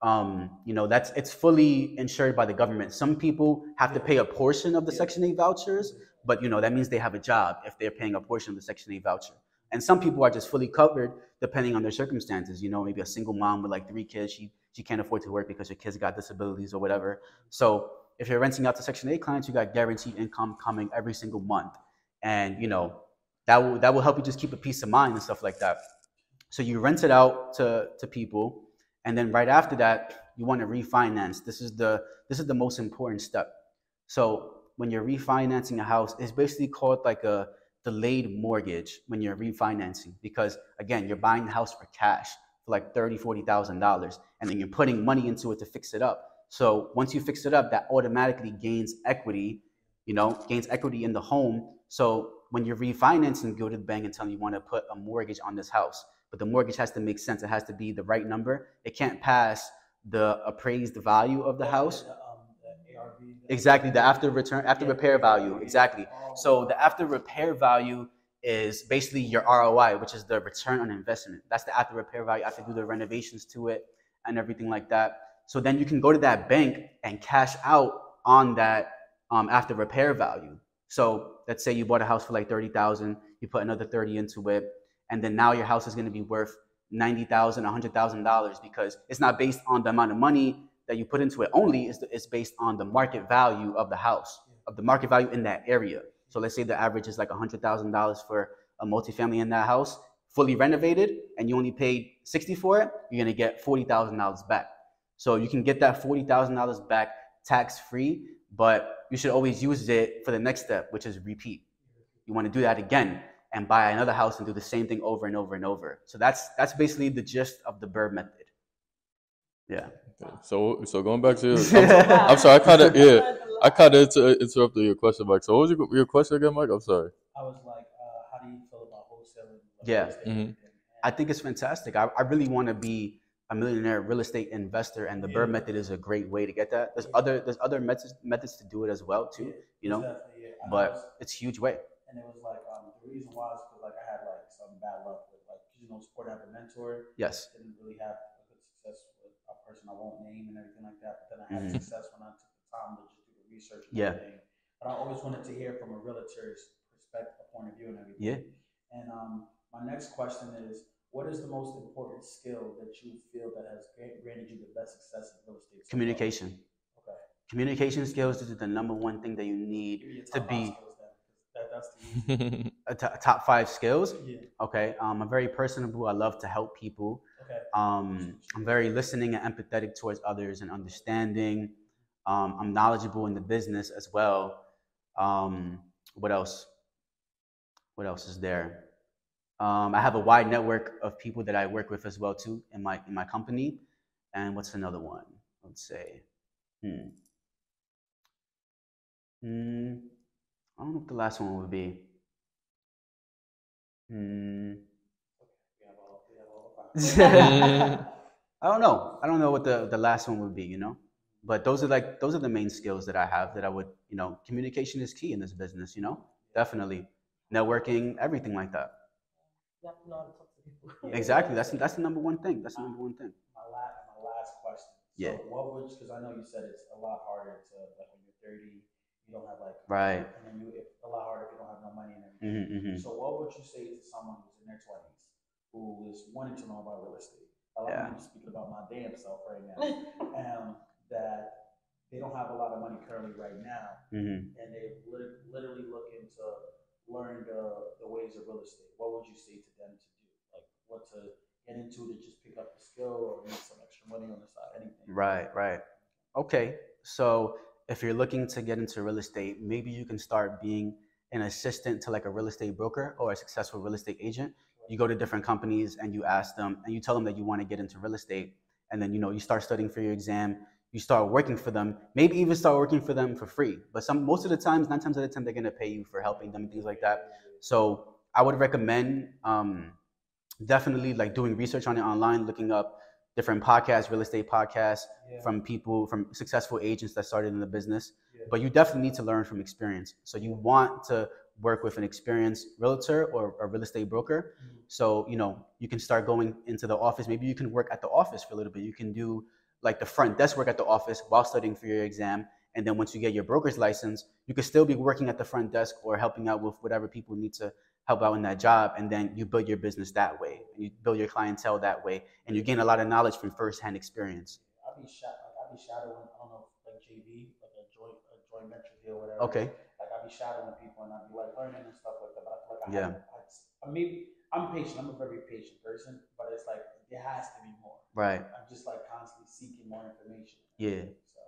um, you know, that's it's fully insured by the government. Some people have to pay a portion of the Section 8 vouchers, but you know, that means they have a job if they're paying a portion of the Section 8 voucher. And some people are just fully covered depending on their circumstances. You know, maybe a single mom with like three kids, she she can't afford to work because her kids got disabilities or whatever. So if you're renting out to Section 8 clients, you got guaranteed income coming every single month. And you know, that will that will help you just keep a peace of mind and stuff like that. So you rent it out to, to people, and then right after that, you want to refinance. This is the this is the most important step. So when you're refinancing a house, it's basically called like a delayed mortgage when you're refinancing because again, you're buying the house for cash for like thirty, forty thousand dollars, and then you're putting money into it to fix it up. So once you fix it up, that automatically gains equity, you know, gains equity in the home. So when you're refinancing, go to the bank and tell them you want to put a mortgage on this house. But the mortgage has to make sense. It has to be the right number. It can't pass the appraised value of the house. The, um, the ARV, the- Exactly, the after return, after repair value. Exactly. Oh, So the after repair value is basically your ROI, which is the return on investment. That's the after repair value. After do the renovations to it and everything like that. So then you can go to that bank and cash out on that um, after repair value. So let's say you bought a house for like thirty thousand, you put another thirty into it, and then now your house is going to be worth ninety thousand, a hundred thousand dollars because it's not based on the amount of money that you put into it only. It's, it's based on the market value of the house, of the market value in that area. So let's say the average is like a hundred thousand dollars for a multifamily in that house, fully renovated, and you only paid sixty for it. You're gonna get forty thousand dollars back. So you can get that forty thousand dollars back tax free, but you should always use it for the next step, which is repeat. You want to do that again and buy another house and do the same thing over and over and over. So that's that's basically the gist of the Burr method. Yeah. Okay. So so going back to <laughs> I'm, I'm sorry, I kind of yeah, I kind of inter- interrupted your question, Mike. So what was your, your question again, Mike? I'm sorry. I was like, uh, how do you feel about wholesaling? Yeah. real estate Mhm. I think it's fantastic. I, I really want to be a millionaire real estate investor, and the Burr method is a great way to get that. There's Yeah. other there's other methods methods to do it as well too, Yeah, you know. definitely, yeah. But it's- it's a huge way. and it was like um, the reason why is because like I had like some bad luck with like you know sport I have a mentor Yes. didn't really have a good success with a person I won't name and everything like that. But then I had Mhm. success when I took the time to just do the research and Yeah. everything. But I always wanted to hear from a realtor's perspective, point of view, and everything. Yeah. And um, my next question is, what is the most important skill that you feel that has granted you the best success in real estate? Communication. Okay. Communication skills is the number one thing that you need Give me your to be skills then, 'cause That, that's the <laughs> a top five skills. yeah. Okay. Um, I'm very personable. I love to help people. Okay. Um, I'm very listening and empathetic towards others and understanding. Um, I'm knowledgeable in the business as well. Um, what else? What else is there? Um, I have a wide network of people that I work with as well too in my in my company. And what's another one? Let's say, hmm. Hmm. I don't know what the last one would be. Hmm. <laughs> We have all, we have all the five. <laughs> I don't know. I don't know what the, the last one would be, you know? But those are like those are the main skills that I have that I would, you know, communication is key in this business, you know? Definitely. Networking, everything like that. You have to know how to talk to people. <laughs> Exactly. That's that's the number one thing. That's the number one thing. my last, my last question. Yeah. So what would, because I know you said it's a lot harder to, like when you're 30, you don't have like, Right. and then you, it's a lot harder if you don't have no money and everything. Mm-hmm, mm-hmm. So what would you say to someone who's in their 20s who is wanting to know about real estate? I like Yeah. speaking about my damn self right now. <laughs> um, that they don't have a lot of money currently right now, Mm-hmm. and they lit- literally looking to learn the, the ways of real estate. What would you say to them to do? Like what to get into to just pick up the skill or make some extra money on the side, anything. Right, right. Okay. So if you're looking to get into real estate, maybe you can start being an assistant to like a real estate broker or a successful real estate agent. You go to different companies and you ask them and you tell them that you want to get into real estate. And then, you know, you start studying for your exam, you start working for them, maybe even start working for them for free. But some most of the times, nine times out of ten, they're gonna pay you for helping them and things like that. So I would recommend um, definitely like doing research on it online, looking up different podcasts, real estate podcasts Yeah. from people, from successful agents that started in the business. Yeah. But you definitely need to learn from experience. So you want to work with an experienced realtor or a real estate broker. Mhm. So, you know, you can start going into the office. Maybe you can work at the office for a little bit. You can do like the front desk work at the office while studying for your exam. And then once you get your broker's license, you could still be working at the front desk or helping out with whatever people need to help out in that job, and then you build your business that way, and you build your clientele that way, and you gain a lot of knowledge from firsthand experience. I'll be shot like I'll be shadowing. I don't know, like JV, like a joint a joint venture deal, whatever. Okay. Like I'll be shadowing people and I'll be like learning and stuff like that. But I feel like I Yeah. haven't- I, I mean, I'm patient. I'm a very patient person, but it's like there has to be more. Right. I'm just like constantly seeking more information. Yeah. So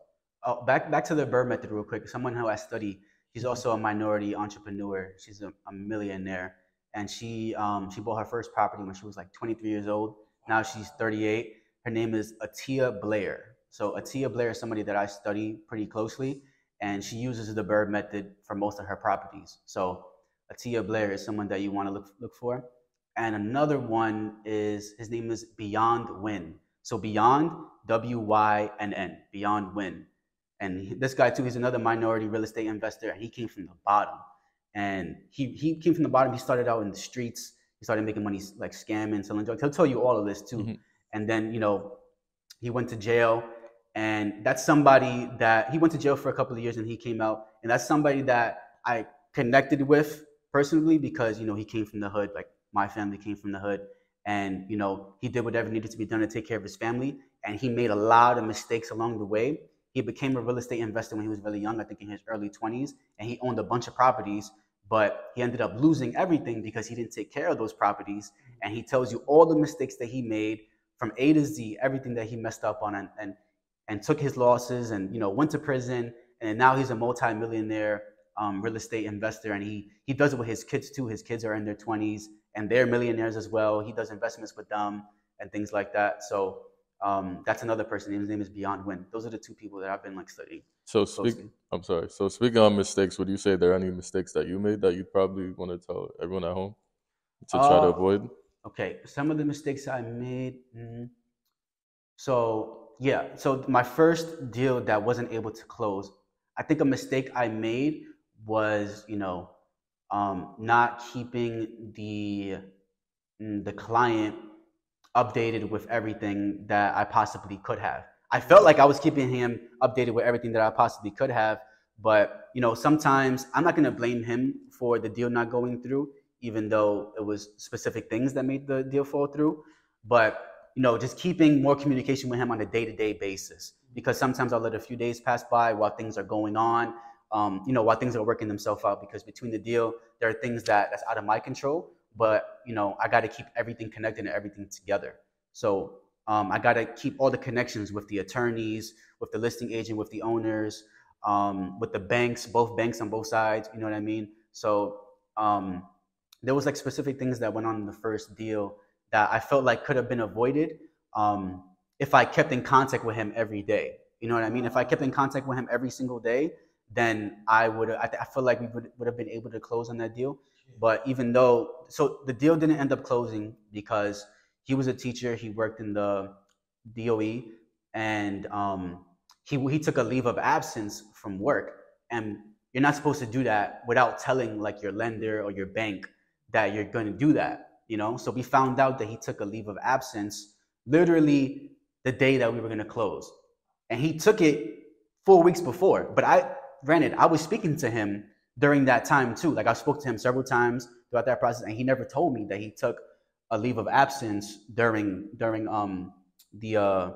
Oh, back back to the Bird method real quick. Someone who I study, she's also a minority entrepreneur. She's a, a millionaire, and she um she bought her first property when she was like 23 years old. Now she's 38. Her name is Atia Blair. So Atia Blair is somebody that I study pretty closely, and she uses the Bird method for most of her properties. So Atia Blair is someone that you want to look look for. And another one is his name is Beyond Win. So Beyond W Y N N Beyond Win. And this guy too, he's another minority real estate investor, and he came from the bottom. And he he came from the bottom. He started out in the streets. He started making money like scamming, selling drugs. He'll tell you all of this too. Mhm. And then you know, he went to jail, and that's somebody that he went to jail for a couple of years, and he came out, and that's somebody that I connected with personally because you know he came from the hood. Like my family came from the hood, and you know he did whatever needed to be done to take care of his family, and he made a lot of mistakes along the way. He became a real estate investor when he was really young, I think in his early 20s, and he owned a bunch of properties, but he ended up losing everything because he didn't take care of those properties. And he tells you all the mistakes that he made from A to Z, everything that he messed up on, and and, and took his losses, and you know went to prison, and now he's a multi-millionaire um, real estate investor, and he he does it with his kids too. His kids are in their 20s, and they're millionaires as well. He does investments with them and things like that. So um, that's another person. His name is Beyond Win. Those are the two people that I've been like studying So speak. closely. I'm sorry. So speaking on mistakes, would you say there are any mistakes that you made that you probably want to tell everyone at home to try to Uh, avoid? Okay, some of the mistakes I made. mm, So yeah, so my first deal that wasn't able to close, I think a mistake I made was you know um, not keeping the mm, the client updated with everything that I possibly could have. I felt like I was keeping him updated with everything that I possibly could have, but you know sometimes I'm not going to blame him for the deal not going through even though it was specific things that made the deal fall through. But you know, just keeping more communication with him on a day-to-day basis. Because sometimes I'll let a few days pass by while things are going on, um, you know, while things are working themselves out. Because between the deal, there are things that that's out of my control. But you know, I got to keep everything connected and everything together. So um, I got to keep all the connections with the attorneys, with the listing agent, with the owners, um, with the banks, both banks on both sides. You know what I mean? So um, there was like specific things that went on in the first deal that I felt like could have been avoided um, if I kept in contact with him every day. You know what I mean? If I kept in contact with him every single day, then I would. I, th- I feel like we would would have been able to close on that deal. But even though, so the deal didn't end up closing because he was a teacher. He worked in the DOE, and um, he he took a leave of absence from work. And you're not supposed to do that without telling like your lender or your bank that you're going to do that. You know. So we found out that he took a leave of absence literally the day that we were going to close, and he took it four weeks before. But I, granted, I was speaking to him during that time too. Like I spoke to him several times throughout that process, and he never told me that he took a leave of absence during during um the uh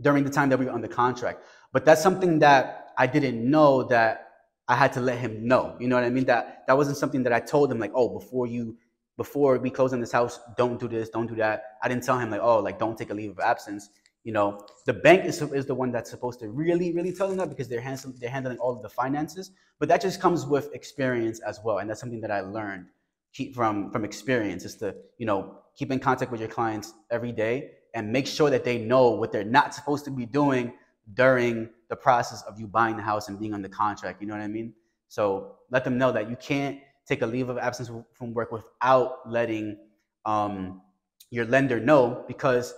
during the time that we were under contract. But that's something that I didn't know that I had to let him know. You know what I mean? That that wasn't something that I told him like, oh, before you before we close on this house, don't do this, don't do that. I didn't tell him like, oh, like don't take a leave of absence. You know, the bank is, is the one that's supposed to really, really tell them that because they're handling they're handling all of the finances. But that just comes with experience as well, and that's something that I learned keep from from experience is to you know keep in contact with your clients every day and make sure that they know what they're not supposed to be doing during the process of you buying the house and being on the contract. You know what I mean? So let them know that you can't take a leave of absence from work without letting um, your lender know because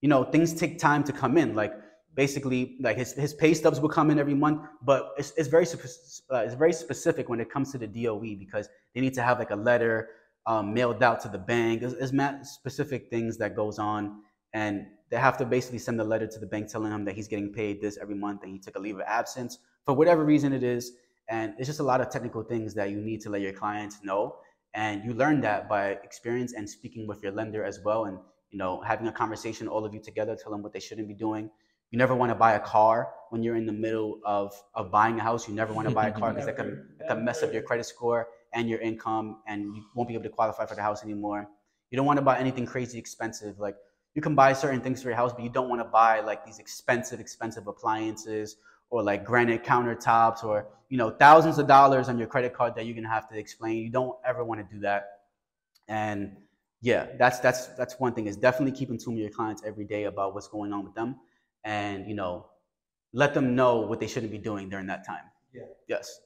you know things take time to come in. Like basically, like his, his pay stubs will come in every month, but it's, it's very uh, it's very specific when it comes to the DOE because they need to have like a letter um, mailed out to the bank. There's, there's specific things that goes on, and they have to basically send a letter to the bank telling him that he's getting paid this every month and he took a leave of absence for whatever reason it is. And it's just a lot of technical things that you need to let your clients know. And you learn that by experience and speaking with your lender as well, and you know having a conversation, all of you together, tell them what they shouldn't be doing. You never want to buy a car when you're in the middle of, of buying a house. You never want to buy a car because that can, that can mess up your credit score and your income, and you won't be able to qualify for the house anymore. You don't want to buy anything crazy expensive. Like you can buy certain things for your house, but you don't want to buy like these expensive, expensive appliances or like granite countertops or you know thousands of dollars on your credit card that you're gonna have to explain. You don't ever want to do that. And yeah, that's that's that's one thing. Is definitely keep in tune with your clients every day about what's going on with them, and you know, let them know what they shouldn't be doing during that time. Yeah. Yes.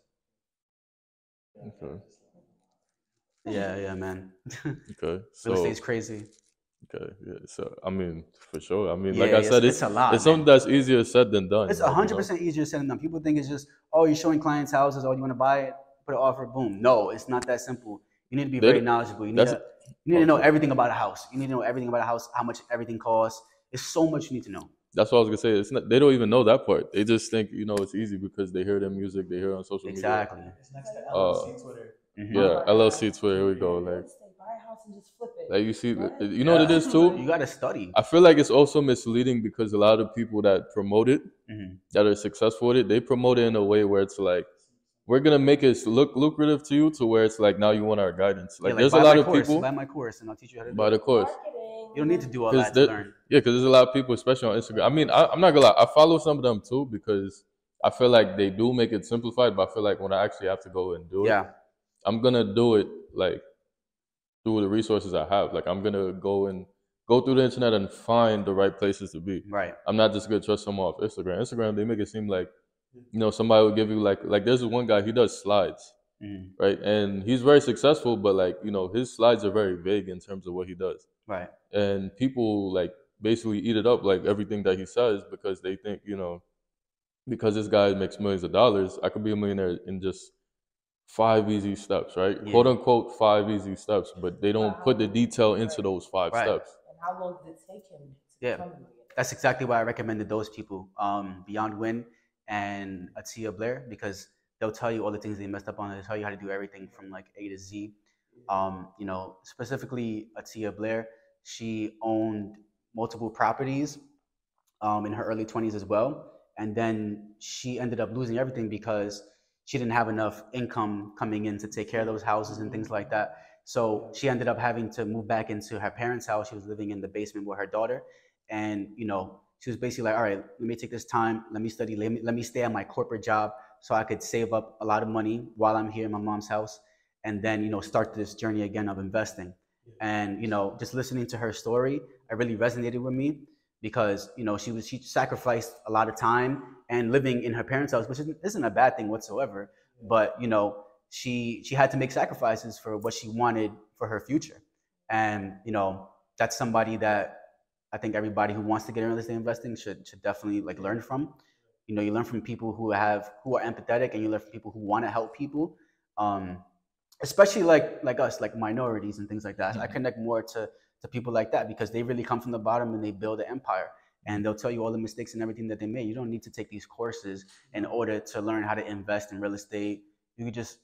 Okay. Yeah, yeah, man. <laughs> Okay. Real So estate's crazy. okay, yeah. So I mean, for sure. I mean, Yeah, like I it's- said, it's it's a lot, It's man. something that's easier said than done. It's like, you hundred know? percent easier said than done. People think it's just, oh, you're showing clients houses, oh, you want to buy it, put an offer, boom. No, it's not that simple. You need to be They- very knowledgeable. You need that's- to, you need to know everything about a house. You need to know everything about a house, how much everything costs. There's so much you need to know. That's what I was gonna say. It's not. They don't even know that part. They just think you know it's easy because they hear their music. They hear it on social media. Exactly. It's next to Uh, LLC Twitter. Mhm. Yeah, LLC Twitter. Here we go. Like, buy a house and just flip it. like you see, you know what it is too. <laughs> You got to study. I feel like it's also misleading because a lot of people that promote it, Mhm. that are successful with it, they promote it in a way where it's like, we're gonna make it look lucrative to you, to where it's like now you want our guidance. Like, Yeah, there's a lot of course, people Buy my course, and I'll teach you how to do buy it. the course. Marketing. You don't need to do all 'Cause that to learn. Yeah, because there's a lot of people, especially on Instagram. I mean, I, I'm not gonna lie, I follow some of them too because I feel like they do make it simplified, but I feel like when I actually have to go and do it, Yeah. I'm gonna do it like through the resources I have. Like I'm gonna go and go through the internet and find the right places to be. Right. I'm not just gonna trust someone off Instagram. Instagram, they make it seem like you know somebody will give you like like there's one guy he does slides, Mhm. right? And he's very successful, but like you know his slides are very vague in terms of what he does Right. and people like basically eat it up like everything that he says because they think you know because this guy makes millions of dollars i could be a millionaire in just five easy steps right Yeah. quote unquote five easy steps but they don't put the detail into those five Right. steps And how long did it take him to Yeah. become? That's exactly why I recommended those people, um, Beyond Win and Atia Blair, because they'll tell you all the things they messed up on. They'll tell you how to do everything from like A to Z. Um, you know, specifically Atia Blair, she owned multiple properties um, in her early 20s as well. And then she ended up losing everything because she didn't have enough income coming in to take care of those houses and things like that. So she ended up having to move back into her parents' house. She was living in the basement with her daughter. And, you know, she was basically like, all right, let me take this time. Let me study. Let me, let me stay at my corporate job so I could save up a lot of money while I'm here in my mom's house. And then, you know, start this journey again of investing. And, you know, just listening to her story, it really resonated with me because, you know, she was, she sacrificed a lot of time and living in her parents' house, which isn't, isn't a bad thing whatsoever. But, you know, she, she had to make sacrifices for what she wanted for her future. And, you know, that's somebody that I think everybody who wants to get in real estate investing should should definitely like learn from. You know, you learn from people who have who are empathetic, and you learn from people who want to help people. Um, especially like like us, like minorities and things like that. I Mhm. connect more to to people like that because they really come from the bottom and they build an empire. And they'll tell you all the mistakes and everything that they made. You don't need to take these courses in order to learn how to invest in real estate. You could just,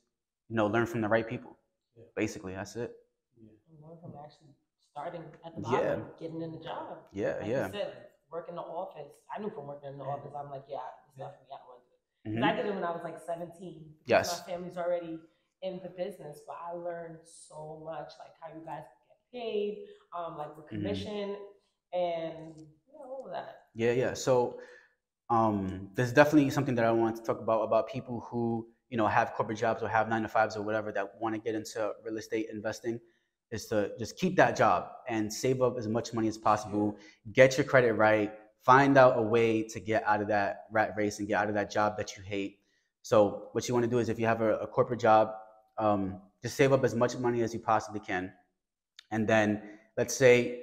you know, learn from the right people. Yeah. Basically, that's it. And learn from actually starting at the Yeah. bottom, getting in the job. Yeah, Like yeah. you said, work in the office. I knew from working in the office, I'm like, yeah, it's not for me. I don't want to do it. 'Cause Mhm. I did it when I was like 17. Yes. My family's already in the business, but I learned so much, like how you guys get paid, um, like with Mhm. commission, and you know, all of that. Yeah, yeah. So um, there's definitely something that I want to talk about about people who you know have corporate jobs or have nine to fives or whatever that want to get into real estate investing is to just keep that job and save up as much money as possible. Get your credit right. Find out a way to get out of that rat race and get out of that job that you hate. So what you want to do is if you have a, a corporate job, um, just save up as much money as you possibly can, and then let's say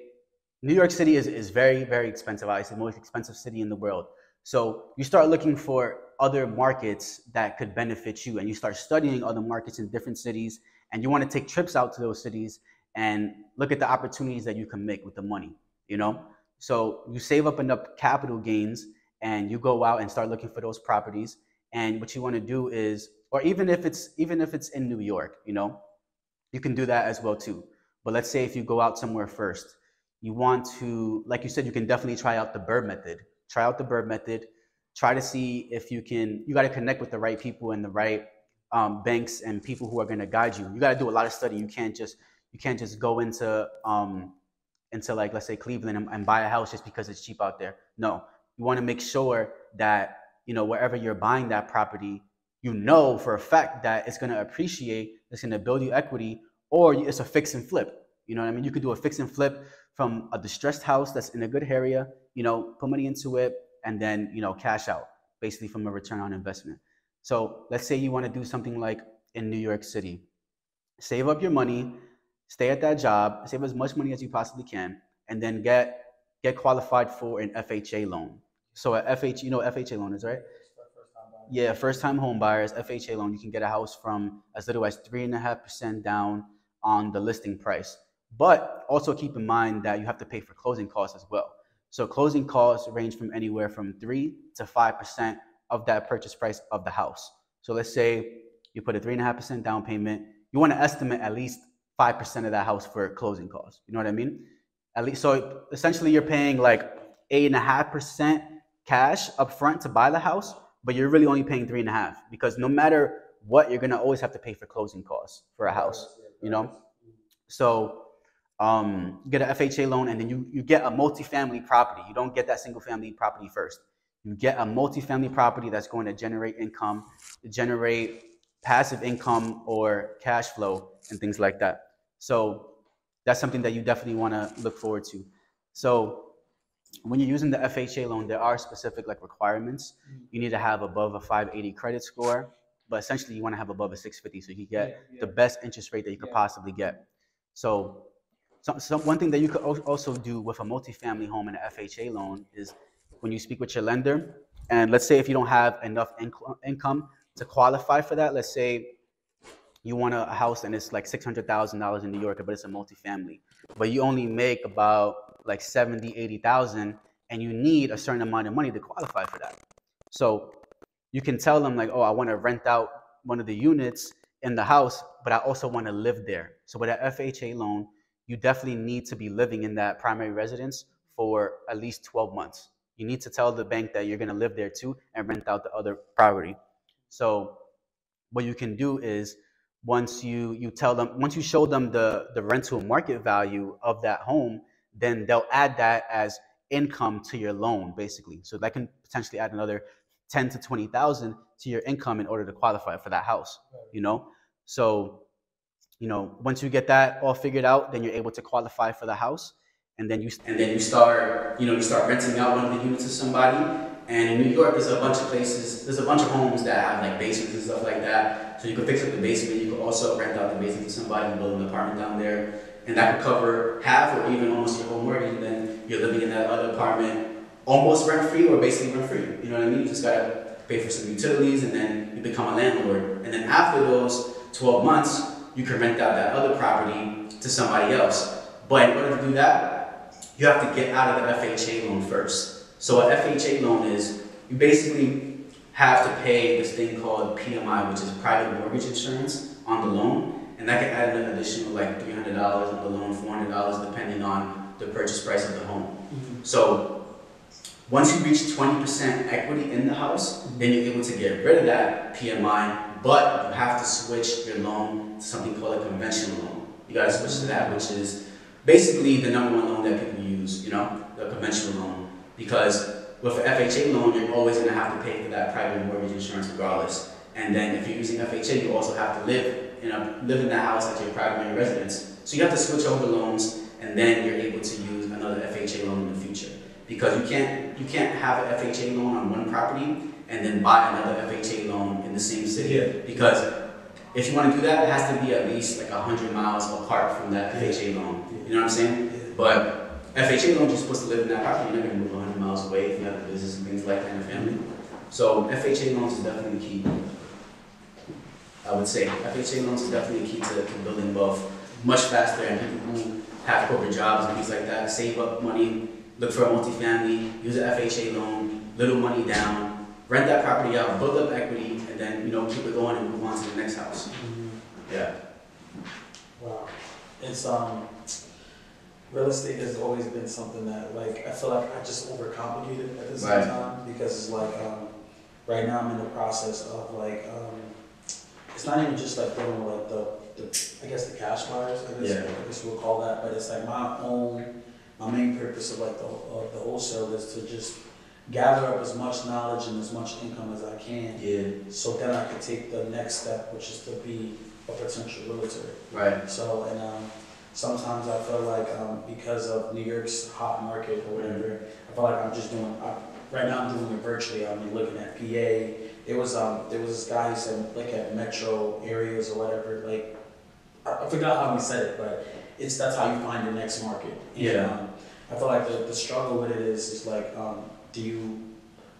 New York City is, is very, very expensive. It's the most expensive city in the world. So you start looking for other markets that could benefit you, and you start studying other markets in different cities, and you want to take trips out to those cities and look at the opportunities that you can make with the money. You know, so you save up enough capital gains, and you go out and start looking for those properties. And what you want to do is, or even if it's even if it's in New York, you know, you can do that as well too. But let's say if you go out somewhere first, you want to, like you said, you can definitely try out the bird method. Try out the bird method. Try to see if you can. You got to connect with the right people and the right um, banks and people who are going to guide you. You got to do a lot of study. You can't just you can't just go into um, into like let's say Cleveland and, and buy a house just because it's cheap out there. No, you want to make sure that you know wherever you're buying that property, you know for a fact that it's going to appreciate, it's going to build you equity, or it's a fix and flip. You know what I mean? You could do a fix and flip from a distressed house that's in a good area, you know, put money into it, and then you know cash out basically from a return on investment. So let's say you want to do something like in New York City, save up your money, stay at that job, save as much money as you possibly can, and then get get qualified for an FHA loan. So a FHA, you know FHA loan is, right? Yeah, first time home buyers, FHA loan, you can get a house from as little as three and a half percent down on the listing price. But also keep in mind that you have to pay for closing costs as well. So closing costs range from anywhere from three to five percent of that purchase price of the house. So let's say you put a three and a half percent down payment. You want to estimate at least 5% of that house for closing costs. You know what I mean? At least, so essentially you're paying like eight and a half percent cash up front to buy the house, but you're really only paying three and a half because no matter what, you're gonna always have to pay for closing costs for a house, you know? So um, you get an FHA loan and then you, you get a multifamily property. You don't get that single family property first. You get a multifamily property that's going to generate income, generate passive income or cash flow and things like that. So that's something that you definitely want to look forward to. So when you're using the FHA loan, there are specific like requirements. Mm. You need to have above a 580 credit score, but essentially you want to have above a 650 so you can get yeah, yeah. the best interest rate that you could yeah. possibly get. So, so, so, one thing that you could also do with a multifamily home and an FHA loan is when you speak with your lender, and let's say if you don't have enough inc- income to qualify for that, let's say you want a house and it's like $600,000 in New York, but it's a multifamily. But you only make about like 70, 80,000 and you need a certain amount of money to qualify for that. So you can tell them like, oh, I want to rent out one of the units in the house, but I also want to live there. So with an FHA loan, you definitely need to be living in that primary residence for at least 12 months. You need to tell the bank that you're going to live there too and rent out the other property. So what you can do is once you you tell them once you show them the the rental market value of that home then they'll add that as income to your loan basically. So that can potentially add another 10 to 20,000 to your income in order to qualify for that house you know? So you know once you get that all figured out then you're able to qualify for the house and then you and then you start you know you start renting out one of the units to somebody. And in New York there's a bunch of places there's a bunch of homes that have like basements and stuff like that so you could fix up the basement. You could also rent out the basement to somebody and build an apartment down there. And that could cover half or even almost your whole mortgage. And then you're living in that other apartment almost rent free or basically rent free. You know what I mean? You just gotta pay for some utilities and then you become a landlord. And then after those 12 months, you can rent out that other property to somebody else. But in order to do that, you have to get out of the FHA loan first. So an FHA loan is you basically have to pay this thing called PMI, which is private mortgage insurance on the loan, and that can add an additional like three hundred dollars on the loan, four hundred dollars depending on the purchase price of the home. Mm-hmm. So once you reach twenty percent equity in the house, mm-hmm. then you're able to get rid of that PMI, but you have to switch your loan to something called a conventional loan. You got to switch to that, which is basically the number one loan that people use, you know, the conventional loan, because with an FHA loan, you're always going to have to pay for that private mortgage insurance regardless. And then if you're using FHA, you also have to live in a, live in that house as your primary residence. So you have to switch over loans, and then you're able to use another FHA loan in the future. Because you can't you can't have an FHA loan on one property and then buy another FHA loan in the same city. Yeah. Because if you want to do that, it has to be at least like 100 miles apart from that FHA loan. You know what I'm saying? But FHA loan, you're supposed to live in that property. You're not going to move 100 miles away if you have a business and things like that in your family. So FHA loans is definitely the key. I would say FHA loans is definitely the key to, to building wealth much faster. And people who have corporate jobs and things like that save up money, look for a multifamily, use an FHA loan, little money down, rent that property out, build up equity, and then you know keep it going and move on to the next house. Mm-hmm. Yeah. Wow. It's um, real estate has always been something that like I feel like I just overcomplicate it at the same Right. time because it's like um, right now I'm in the process of like um, it's not even just like doing like the, the I guess the cash buyers I guess Yeah. I guess we'll call that, but it's like my own my main purpose of like the of the wholesale is to just gather up as much knowledge and as much income as I can Yeah. so then I could take the next step, which is to be a potential realtor. Right. So, and um, sometimes I feel like um, because of New York's hot market or whatever, I feel like I'm just doing. I, right now, I'm doing it virtually. I mean, looking at PA. It was um, there was this guy who said look at metro areas or whatever. Like, I, I forgot how he said it, but it's that's how you find the next market. And, Yeah. um, I feel like the, the struggle with it is is like, um, do you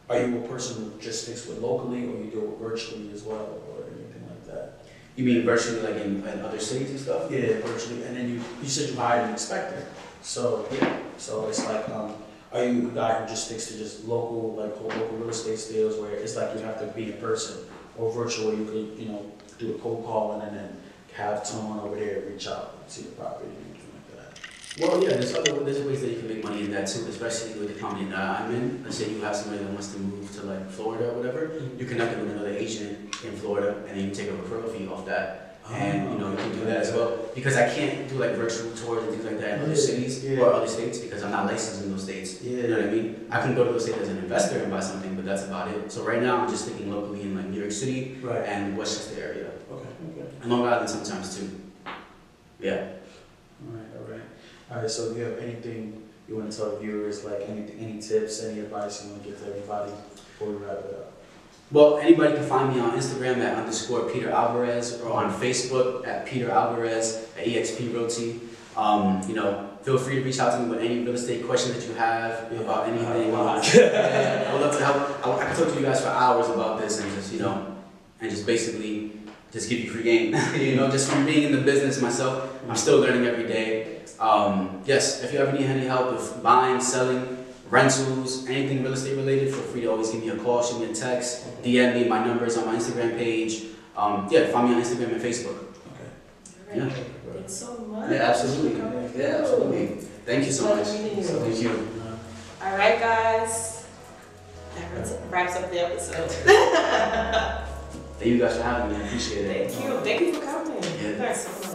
are you a person who just sticks with locally, or you do it virtually as well, or anything like that? You mean virtually like in, in other cities and stuff? Yeah, virtually. And then you, you said you hired an inspector. So, Yeah. so it's like, um, are you a guy who just sticks to just local, like local real estate deals where it's like you have to be in person or virtual, you could, you know, do a cold call and then have someone over there reach out to your property and anything like that. Well, yeah, there's other there's ways that you can make money in that too, especially with the company that I'm in. Let's say you have somebody that wants to move to like Florida or whatever, mm-hmm. you connect them with another agent in Florida, and then you take a referral fee off that, and you know you can do that as well. Because I can't do like virtual tours and things like that in other cities yeah. or other states because I'm not licensed in those states. Yeah. You know what I mean? I can go to those states as an investor and buy something, but that's about it. So right now I'm just thinking locally in like New York City Right. and Westchester area, Okay, okay. and Long Island sometimes too. Yeah. All right, all right. All right, so do you have anything you want to tell viewers, like anything, any tips, any advice you want to give to everybody before we wrap it up? Well, anybody can find me on Instagram at underscore Peter Alvarez or on Facebook at Peter Alvarez at EXP Realty. Um, you know, feel free to reach out to me with any real estate questions that you have Yeah, about anything. lot. <laughs> Yeah, I would love to help. I, I can talk to you guys for hours about this and just, you know, and just basically just give you free game. <laughs> you know, just from being in the business myself, I'm still learning every day. Um, yes, if you ever need any help with buying, selling, rentals, anything real estate related, feel free to always give me a call, shoot me a text, DM me. My number is on my Instagram page. Um, yeah, find me on Instagram and Facebook. Okay. Yeah. Thanks so much. Yeah, absolutely. Yeah, absolutely. Thank you so much. Meeting. Thank you. All right, guys. That wraps- wraps up the episode. <laughs> Thank you guys for having me. I appreciate it. Thank you. Thank you for coming. Yeah.